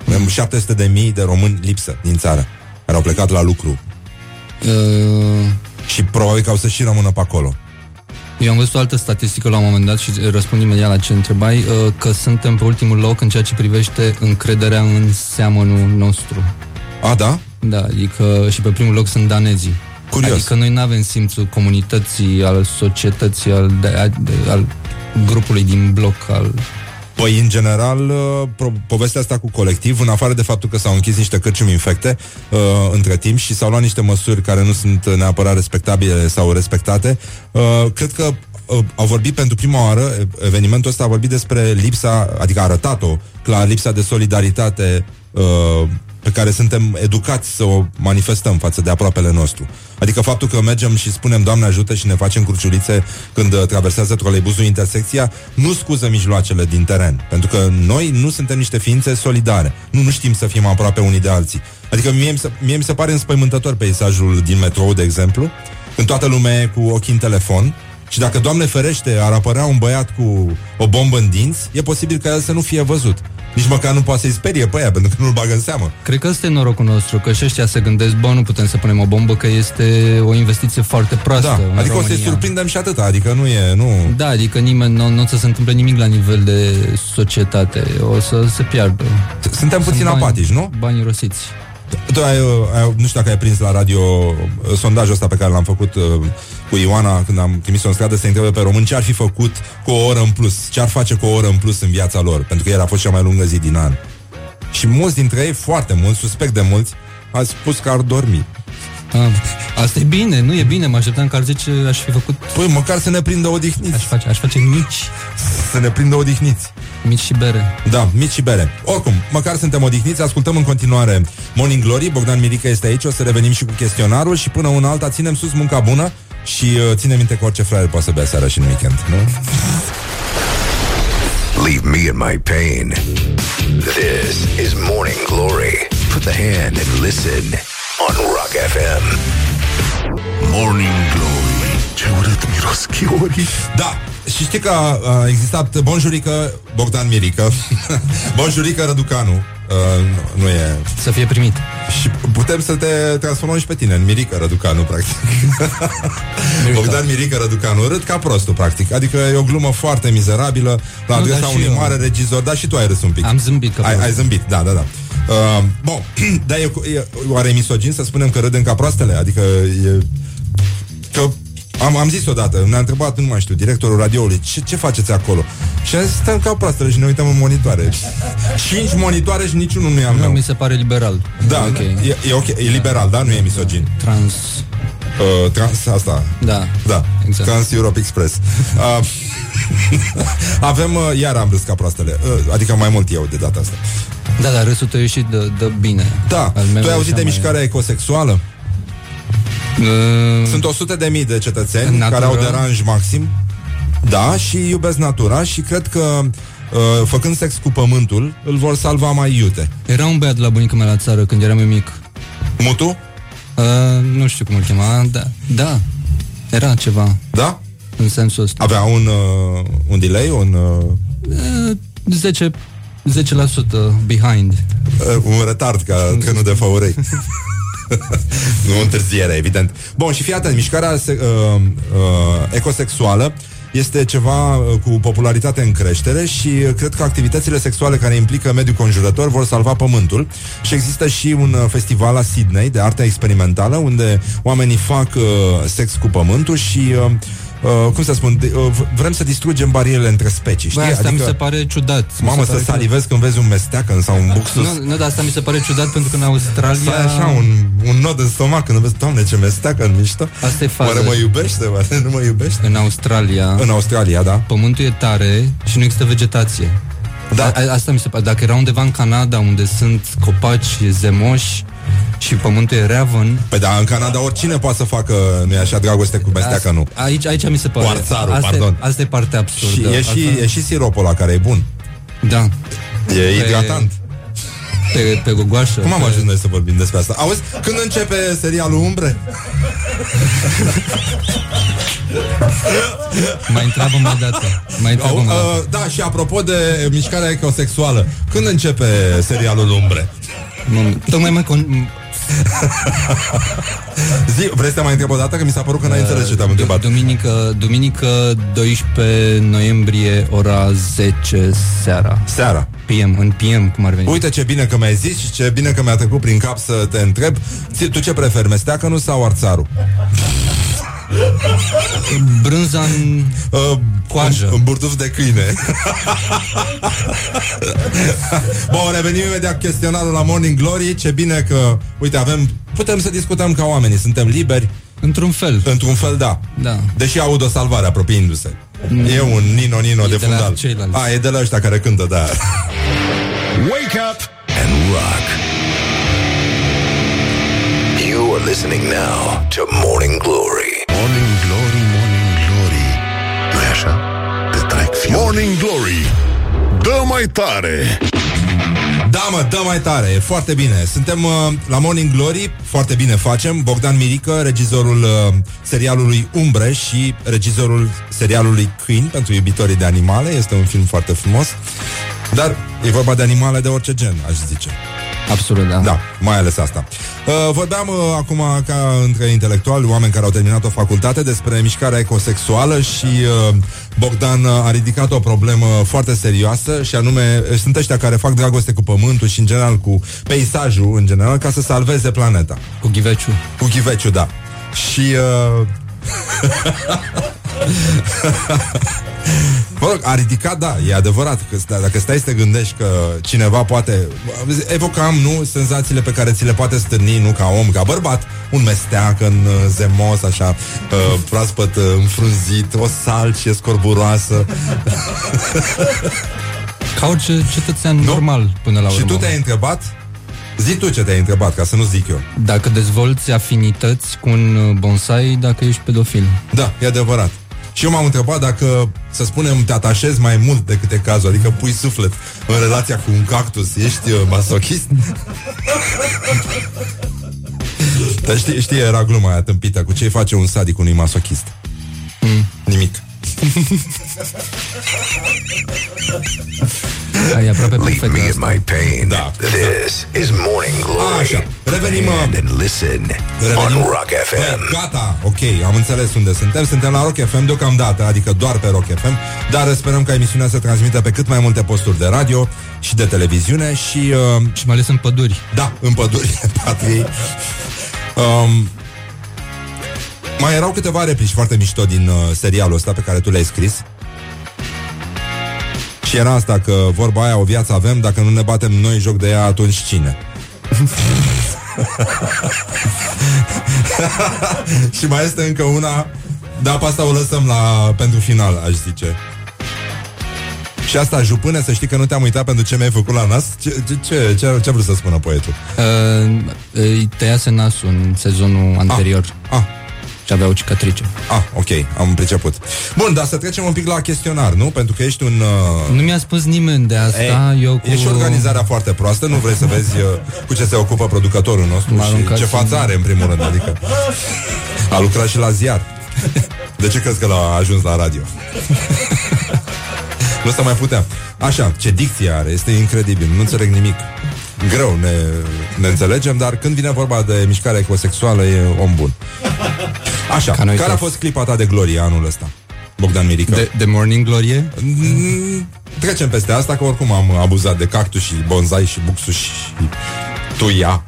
Avem 700 de mii de români lipsă din țară, care au plecat la lucru uh, și probabil că au să și rămână pe acolo. Eu am văzut o altă statistică la un moment dat și răspund imediat la ce întrebai, uh, că suntem pe ultimul loc în ceea ce privește încrederea în seamănul nostru. A, da? Da, adică și pe primul loc sunt danezii. Curios. Adică noi nu avem simțul comunității, al societății, al, de, de, al grupului din bloc, al... Păi, în general, uh, pro- povestea asta cu colectiv, în afară de faptul că s-au închis niște cărciumi infecte uh, între timp și s-au luat niște măsuri care nu sunt neapărat respectabile sau respectate, uh, cred că uh, au vorbit pentru prima oară, evenimentul ăsta a vorbit despre lipsa, adică a arătat-o, clar, lipsa de solidaritate uh, pe care suntem educați să o manifestăm față de aproapele nostru. Adică faptul că mergem și spunem Doamne ajută și ne facem cruciulițe când uh, traversează troleibusul intersecția, nu scuză mijloacele din teren. Pentru că noi nu suntem niște ființe solidare. Nu, nu știm să fim aproape unii de alții. Adică mie mi se, mie mi se pare înspăimântător peisajul din metrou, de exemplu, când toată lumea e cu ochii în telefon Și dacă, Doamne ferește, ar apărea un băiat cu o bombă în dinți, e posibil ca el să nu fie văzut. Nici măcar nu poate să-i sperie pe ea, pentru că nu-l bagă în seamă. Cred că ăsta e norocul nostru, că și ăștia se gândesc, bă, nu putem să punem o bombă, că este o investiție foarte proastă Da, în adică o să-i România. surprindem și atâta, adică nu e, nu... Da, adică nimeni nu, nu o să se întâmple nimic la nivel de societate. O să se piardă. Suntem puțin bani, apatici, nu? Bani rosiți. Tu ai, ai, nu știu dacă ai prins la radio uh, sondajul ăsta pe care l-am făcut uh, cu Ioana când am trimis-o în stradă să întrebe pe român ce ar fi făcut cu o oră în plus, ce ar face cu o oră în plus în viața lor, pentru că ieri a fost cea mai lungă zi din an. Și mulți dintre ei, foarte mulți, suspect de mulți, a spus că ar dormi. Ah, asta e bine, nu e bine, mă așteptam că ar zice aș fi făcut... Păi măcar să ne prindă odihniți. Aș face, aș face mici. Să ne prindă odihniți. Mici și bere. Da, mici și bere. Oricum, măcar suntem odihniți, ascultăm în continuare Morning Glory, Bogdan Mirica este aici, o să revenim și cu chestionarul și până una alta ținem sus munca bună și uh, ține minte că orice fraier poate să bea seara și în weekend, nu? Leave me in my pain. This is Morning Glory. Put the hand and listen on Rock FM. Morning Glory Ce urât miros chiorii Da, și știi că a existat Bonjurică Bogdan Mirică [LAUGHS] Bonjurică Răducanu uh, Nu e... Să fie primit. Și putem să te transformăm și pe tine În Mirică Răducanu, practic [LAUGHS] Bogdan Mirică Răducanu Râd ca prostul, practic Adică e o glumă foarte mizerabilă La Nu, adresa dar și unui eu. mare regizor Dar și tu ai râs un pic Am zâmbit că ai, ai zâmbit, da, da, da uh, Bun, [CLEARS THROAT] dar e, e oare misogin să spunem că râdem ca proastele? Adică e... Că am, am zis odată, ne-a întrebat, nu mai știu, directorul radioului, ce, ce faceți acolo? Și am zis, stăm ca proastele și ne uităm în monitoare. Cinci monitoare și niciunul nu e al Nu, meu. mi se pare liberal. Da, Ok. e, e ok, e liberal, da? Nu e misogin. Trans. Uh, trans, asta. Da. Da, Exact. Trans Europe Express. Uh, [LAUGHS] avem, uh, iar am râs ca proastele, uh, adică mai mult eu de data asta. Da, dar râsul tău a ieșit de, de bine. Da, Al meu tu ai e auzit așa de mai- mișcarea ecosexuală? Uh, Sunt 100 de mii de cetățeni În natură. care au deranj maxim. Da, și iubesc natura și cred că uh, făcând sex cu pământul, îl vor salva mai iute. Era un băiat la bunica mea la țară când eram eu mic. Mutu? Uh, nu știu cum îl chema, da. Da. Era ceva. Da? În sensul ăsta. Avea un, uh, un delay, un, uh, Uh, 10 10% behind. uh, un retard ca trenul de favorei. [LAUGHS] [LAUGHS] nu întârziere, evident. Bun, și fii atent, mișcarea se, uh, uh, ecosexuală este ceva uh, cu popularitate în creștere și uh, cred că activitățile sexuale care implică mediul conjurător vor salva pământul și există și un uh, festival la Sydney de artă experimentală unde oamenii fac uh, sex cu pământul și uh, Uh, cum să spun, de, uh, v- vrem să distrugem barierele între specii, știi? Bă, asta mi se pare ciudat. Mi Mamă, se să pare că- salivezi când vezi un mesteacăn sau un buxus Nu, nu, dar asta mi se pare ciudat pentru că în Australia... Să ai așa un, un nod în stomac când vezi, doamne, ce mesteacă în mișto. Asta e faza. Oare mă iubește, oare nu mă iubește? În Australia... În Australia, da. Pământul e tare și nu există vegetație. Da. A, a- asta mi se pare. Dacă era undeva în Canada unde sunt copaci zemoși și pământul e reavăn... Păi da, în Canada oricine poate să facă, nu e așa, dragoste cu mesteacă, nu. Aici, aici mi se pare. Cu arțarul, asta, pardon. E, asta e partea absurdă. Și e și, Asta- e și siropul ăla care e bun. Da. E hidratant. Pe, pe gogoașă. Cum am pe... ajuns noi să vorbim despre asta? Auzi, când începe serialul Umbre? Mai întreabă mai dată. Mai întreabă Au, mai dată. uh, da, și apropo de mișcarea ecosexuală, când începe serialul Umbre? Mă, Tocmai mai con... [LAUGHS] Zi, vrei să te mai întreb o dată? Că mi s-a părut că n-ai înțeles ce te-am întrebat. Duminică, duminică 12 noiembrie, ora 10 seara. Seara. PM, în PM, cum ar veni. Uite ce bine că mi-ai zis și ce bine că mi-a trecut prin cap să te întreb. Ți- Tu ce preferi, mesteacănul sau arțarul? Brânza în uh, coajă. În, în burduf de câine. Bun, revenim imediat cu chestionarul la Morning Glory. Ce bine că, uite, avem, putem să discutăm ca oamenii, suntem liberi. Într-un fel. Într-un fel, da. Da. Deși aud o salvare apropiindu-se. E un Nino Nino E de de la fundal. ceilalți. A, e de la ăștia care cântă, da. Wake up and rock. You are listening now to Morning Glory. Morning Glory, Morning Glory nu așa? Te trec fiori. Morning Glory Dă mai tare Da, mă, dă mai tare, e foarte bine. Suntem uh, la Morning Glory, foarte bine facem. Bogdan Mirică, regizorul uh, serialului Umbre și regizorul serialului Queen pentru iubitorii de animale. Este un film foarte frumos. Dar e vorba de animale de orice gen, aș zice. Absolut, da. Da, mai ales asta. Uh, vorbeam uh, acum ca între intelectuali, oameni care au terminat o facultate, despre mișcarea ecosexuală și uh, Bogdan uh, a ridicat o problemă foarte serioasă și anume uh, sunt ăștia care fac dragoste cu pământul și în general cu peisajul în general ca să salveze planeta. Cu ghiveciu. Cu ghiveciu, da. Și uh, [LAUGHS] Mă rog, a ridicat, da, e adevărat că sta- dacă stai să te gândești că cineva poate evocam, nu, senzațiile pe care ți le poate stârni, nu ca om, ca bărbat, un mesteac în uh, zemos, așa, uh, proaspăt uh, înfrunzit, o salcie scorburoasă. [LAUGHS] Ca orice cetățean normal până la urmă. Și tu te-ai întrebat? Zi tu ce te-ai întrebat, ca să nu zic eu. Dacă dezvolți afinități cu un uh, bonsai, dacă ești pedofil. Da, e adevărat. Și eu m-am întrebat dacă, să spunem, te atașezi mai mult decât e cazul, adică pui suflet în relația cu un cactus, ești uh, masochist? Dar știi, știi, era gluma aia tâmpită, cu ce face un sadic unui masochist? Mm. Nimic. Ai aproape Leave perfect me in asta. my pain. Da. This is Morning Glory. Așa, revenim, uh, And, and listen on Revenim. Rock FM. Băi, Gata, ok, am înțeles unde suntem Suntem la Rock FM deocamdată, adică doar pe Rock FM Dar sperăm ca emisiunea să transmită pe cât mai multe posturi de radio Și de televiziune Și, uh, Și mai ales în păduri. da, în păduri [LAUGHS] patriei um, Mai erau câteva replici foarte mișto din uh, serialul ăsta Pe care tu le-ai scris Și era asta că vorba aia o viață avem Dacă nu ne batem noi joc de ea, atunci cine? [LAUGHS] și mai este încă una Da, pe asta o lăsăm la, pentru final, aș zice Și asta, jupâne, să știi că nu te-am uitat pentru ce mi-ai făcut la nas Ce, ce, ce, ce, ce a vrut să spună poetul? Uh, îi tăiase nasul în sezonul anterior. Ah, Și avea o cicatrice. ah, ok, am priceput Bun, dar să trecem un pic la chestionar, nu? Pentru că ești un... Uh... Nu mi-a spus nimeni de asta. Ei, eu cu... E și organizarea foarte proastă Nu vrei să vezi uh, cu ce se ocupă producătorul nostru M-a Și aruncat ce și- față are în primul rând Adică a lucrat și la ziar [LAUGHS] De ce crezi că l-a ajuns la radio? [LAUGHS] nu se mai putea Așa, ce dicție are, este incredibil Nu înțeleg nimic Greu ne, ne înțelegem Dar când vine vorba de mișcare ecosexuală E om bun Așa, Ca noi care a toți. fost clipa ta de glorie anul ăsta? Bogdan Mirică De, de Morning Glorie? Mm, Trecem peste asta, că oricum am abuzat de cactus și bonsai și buxus și tuia.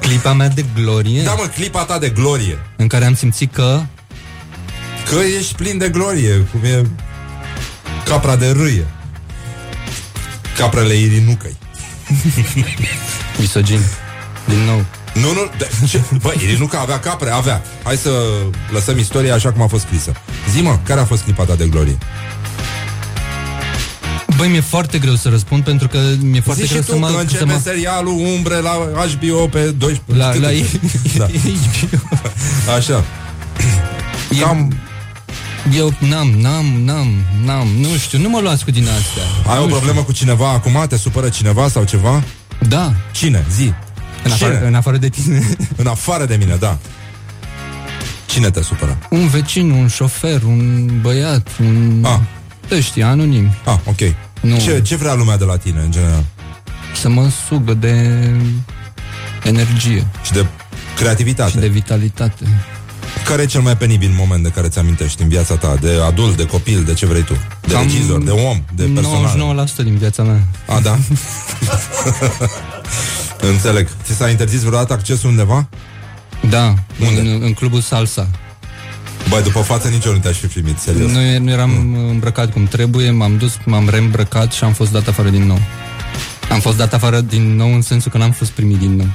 Clipa mea de glorie? Da, mă, clipa ta de glorie. În care am simțit că Că ești plin de glorie, cum e capra de râie. Caprele irinucăi. [LAUGHS] misogin. Din nou. Nu, nu, de, [LAUGHS] ce? Bă, Irinuca avea capre, avea. Hai să lăsăm istoria așa cum a fost scrisă. Zi-mă, care a fost clipa ta de glorie? Băi, mi-e foarte greu să răspund pentru că mi-e foarte Zi și greu tu să mă... că să începe mă... serialul Umbre la HBO pe 12. La, Cât la [LAUGHS] e? da. Așa. Cam Eu n-am, n-am, n-am, n-am, nu știu, nu mă luați cu din astea. Ai nu o problemă cu cineva acum? Te supără cineva sau ceva? Știu. Da, Cine? Zi. În afară, Cine? în afară de tine. [LAUGHS] În afară de mine, da. Cine te supără? un vecin, un șofer, un băiat, un... Ah. Ăștia, anonim. Ah, ok. Nu. Ce, ce vrea lumea de la tine, în general? Să mă sugă de energie Și de creativitate. și de vitalitate. Care e cel mai penibil moment de care ți amintești în viața ta? De adult, de copil, de ce vrei tu? De Cam regizor, de om, de personal? 99% din viața mea. A, da? [LAUGHS] Înțeleg. Ți s-a interzis vreodată accesul undeva? Da, Unde? în, în clubul Salsa. Băi, după față nici eu nu te-aș fi primit, serios. Nu, nu eram mm. îmbrăcat cum trebuie, m-am dus, m-am reîmbrăcat și am fost dat afară din nou. Am fost dat afară din nou în sensul că n-am fost primit din nou.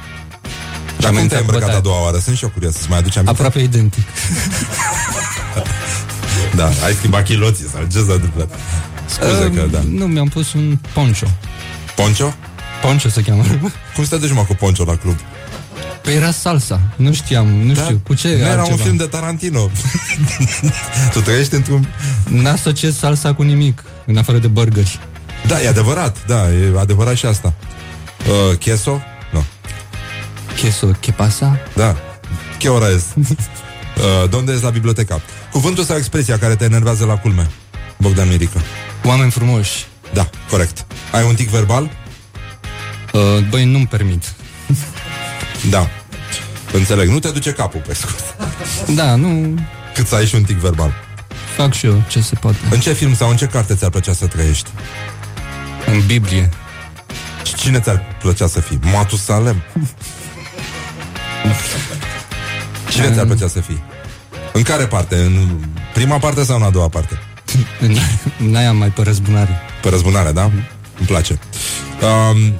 Dar cum te-ai îmbrăcat bătaie. a doua oară? Sunt și eu curios să-ți mai aduci aminte. Aproape identic. [LAUGHS] Da, ai schimbat chiloții sau ce s-a întâmplat? Scuze că, da. Nu, mi-am pus un poncho. Poncho? Poncho se cheamă. [LAUGHS] Cum să te duci, mă, cu poncho la club? Păi era salsa. Nu știam, nu Da. știu, cu ce Nu era altceva. un film de Tarantino. [LAUGHS] tu trăiești într-un... N-asociez salsa cu nimic, în afară de burgeri. Da, e adevărat, da, e adevărat și asta. Uh, queso? Nu. Queso, ¿qué pasa? Da. Ce ora este? [LAUGHS] Uh, donde ești la biblioteca? Cuvântul sau expresia care te enervează la culme? Bogdan Mirică. Oameni frumoși. Da, corect. Ai un tic verbal? Uh, băi, nu-mi permit. [LAUGHS] Da. Înțeleg. Nu te duce capul, pe scurt. Da, nu... Cât să ai și un tic verbal. Fac și eu ce se poate. În ce film sau în ce carte ți-ar plăcea să trăiești? În Biblie. Și cine ți-ar plăcea să fii? Matusalem? Cine ți-ar plăcea să fii? În care parte? În prima parte sau în a doua parte? În, [LAUGHS] în aia mai pe răzbunare. Pe răzbunare, da? Îmi place. Um,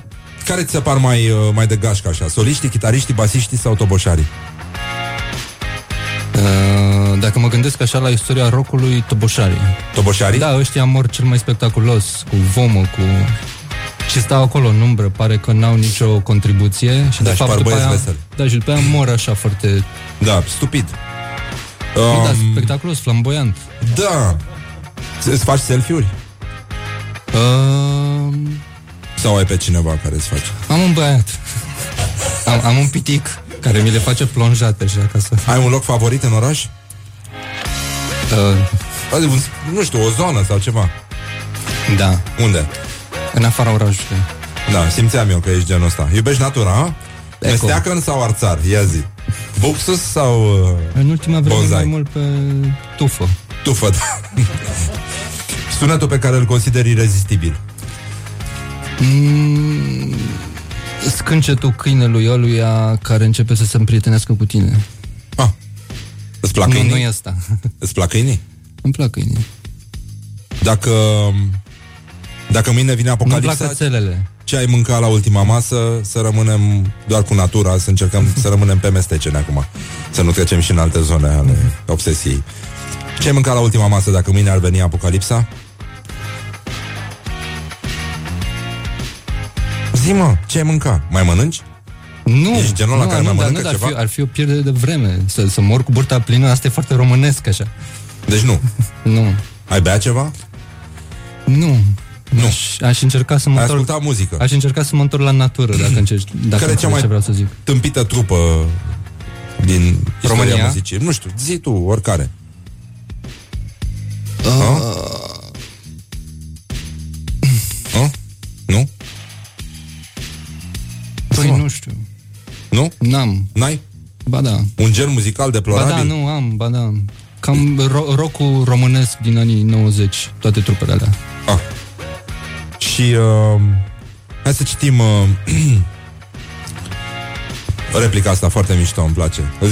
care ți se par mai, uh, mai de gașcă așa? Soliștii, chitariștii, basiștii sau toboșarii? Uh, dacă mă gândesc așa la istoria rockului, toboșarii. Toboșarii? Da, ăștia mor cel mai spectaculos, cu vomă, cu... Și stau acolo în umbră, pare că n-au nicio contribuție și Da, de și fapt par după băieți aia, veseli. Da, și după aia mor așa foarte... Da, stupid. Um, da, Um, spectaculos, flamboiant. da. Îți faci selfie-uri? Uh, Sau ai pe cineva care îți face? am un băiat. Am, am un pitic care mi le face plonjate așa ca să... Ai un loc favorit în oraș? Uh, Adică, un- nu știu, o zonă sau ceva. da, Unde? în afara orașului. Da, simțeam eu că ești genul ăsta. Iubești natura, a? Eco. Mesteacăn sau arțar? Ia zi. Buxus sau uh, În ultima vreme Bonsai. mai mult pe tufă. tufă? Da. Sunetul pe care îl consideri irezistibil. Mm, scâncetul câinelui ăluia care începe să se împrietenească cu tine. Ah. Îți plac Nu, câinii? nu e asta. [LAUGHS] Îți plac câinii? Îmi plac câinii. Dacă dacă mâine vine Nu-mi plac apocalipsa, cățelele. ce ai mâncat la ultima masă, să rămânem doar cu natura, să încercăm [LAUGHS] să rămânem pe mestecene acum. Să nu trecem și în alte zone ale obsesiei. Ce ai mâncat la ultima masă dacă mâine ar veni apocalipsa? Zi mă, ce ai mâncat? Mai mănânci? Nu, Ești genul ăla nu, care nu, mai dar, mănâncă nu, dar ar, ceva? fi, ar fi o pierdere de vreme. Să, să mor cu burta plină, asta e foarte românesc așa. Deci nu. [LAUGHS] Nu, Ai bea ceva? nu. Nu. Aș, aș încerca să mă Ai întorc... ascultat muzică? Aș încerca să mă întorc la natură, dacă [CLEARS THROAT] încerci, dacă Care e cea înțelegi mai ce vreau să zic. tâmpită trupă din istoria România? muzicii? Nu știu, zi tu, oricare. Uh, păi mă. nu știu. Nu? N-am. N-ai? Ba da. Un gen muzical Ba deplorabil? da, nu am, ba da. Cam ro- rock românesc din anii 90, toate trupele alea. Ah. Și uh, hai să citim uh, [CLEARS THROAT] replica asta foarte mișto, îmi place. Uh,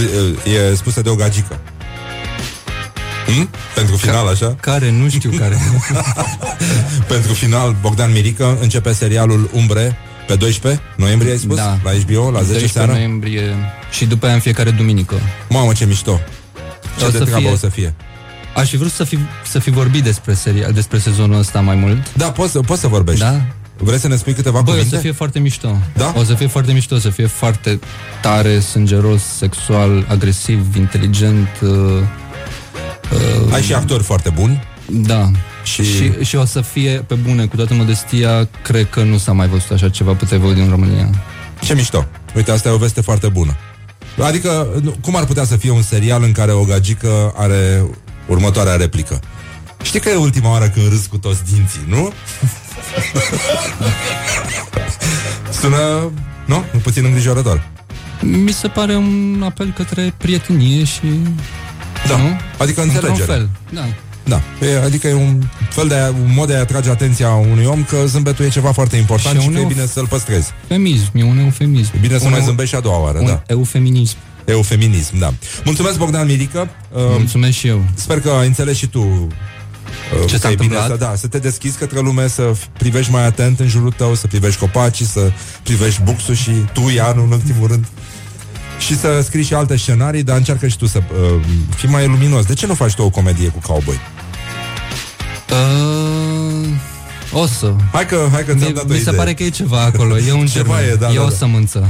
E spusă de o gagică. Hmm? Pentru final, așa? Care, nu știu care. [LAUGHS] Pentru final, Bogdan Mirică începe serialul Umbre pe 12 noiembrie, ai spus? Da. La HBO, la 10 12 seara? noiembrie și după aia în fiecare duminică. Mamă, ce mișto! Ce O de să treabă fie- o să fie? Aș fi vrut să fi, să fi vorbit despre serial, despre sezonul ăsta mai mult. Da, poți, să- poți să vorbești. Da? Vrei să ne spui câteva Băi, o cuvinte? să fie foarte mișto. Da? O să fie foarte mișto, o să fie foarte tare, sângeros, sexual, agresiv, inteligent. Uh, uh, Ai și actori foarte buni. Da. Și- Și... Și, și o să fie, pe bune, cu toată modestia, cred că nu s-a mai văzut așa ceva pe tv din România. Ce mișto. Uite, asta e o veste foarte bună. Adică, nu- cum ar putea să fie un serial în care o gagică are următoarea replică? Știi că e ultima oară când râs cu toți dinții, nu? [LAUGHS] Sună, nu? Puțin îngrijorător. Mi se pare un apel către prietenie și... Da. Nu? Adică Într-un înțelegere. fel, da. Da, e, adică e un fel de un mod de a atrage atenția unui om că zâmbetul e ceva foarte important Și și, că e un bine să-l păstrezi. Eufemism, e un eufemism. E bine să un mai eu- zâmbești și a doua oară, un da. eufeminism. Eufeminism, da. Mulțumesc, Bogdan Mirică. Uh, Mulțumesc și eu. Sper că ai înțeles și tu uh, Ce că s-a e bine întâmplat? să, da, să te deschizi către lume, să f- privești mai atent în jurul tău, să privești copacii, să privești buxul și tu, Ianu, în ultimul rând. Și să scrii și alte scenarii, dar încearcă și tu să uh, fii mai luminos. De ce nu faci tu o comedie cu cowboy? Uh, o să. Hai că, hai că ți-am Mi, dat o mi se idee. pare că e ceva acolo, e un [LAUGHS] Ceva germen, e, da, e da, o da. sămânță.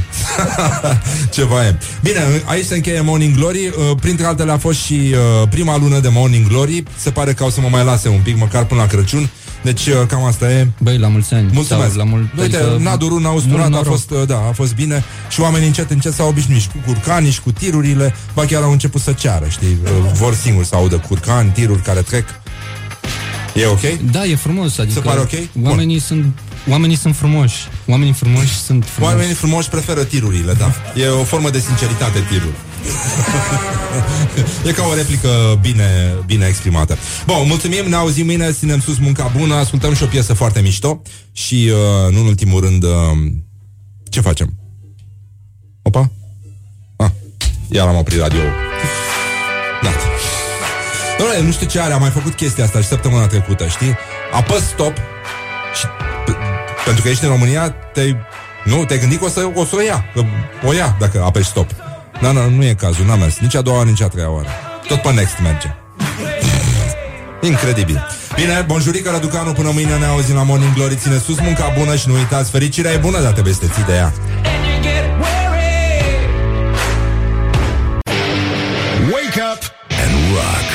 [LAUGHS] Ceva e. Bine, aici se încheie Morning Glory. Uh, Printre altele a fost și uh, prima lună de Morning Glory. Se pare că o să mă mai lase un pic, măcar până la Crăciun. Deci uh, cam asta e. Băi, la mulți ani. Mulțumesc. Sau la mult, Uite, adică, Nadurul n-a mult usturat, a noroc. fost, uh, da, a fost bine și oamenii încet, încet s-au obișnuit și cu curcanii și cu tirurile, ba chiar au început să ceară, știi, uh, vor singuri să audă curcani, tiruri care trec. E ok? Da, e frumos, adică Se pare ok? Oamenii sunt Oamenii sunt frumoși. Oamenii frumoși sunt frumoși. Oamenii frumoși preferă tirurile, da. E o formă de sinceritate tirul. [LAUGHS] e ca o replică bine, bine exprimată. Bun, mulțumim, ne auzim mâine, ținem sus munca bună, ascultăm și o piesă foarte mișto și, uh, nu în ultimul rând, uh, ce facem? Opa? Ah, iar am oprit radio. Da. Doamne, nu știu ce are, am mai făcut chestia asta și săptămâna trecută, știi? Apăs stop și p- pentru că ești în România, te nu, te-ai gândit că o să, o să o ia, că o ia dacă apeși stop. Da, da, nu e cazul, n-a mers. Nici a doua, nici a treia oară. Tot pe next merge. Incredibil. Bine, bonjurică Răducanu, până mâine ne auzim la Morning Glory. Ține sus munca bună și nu uitați, fericirea e bună, dar trebuie să te ții de ea. Wake up and rock.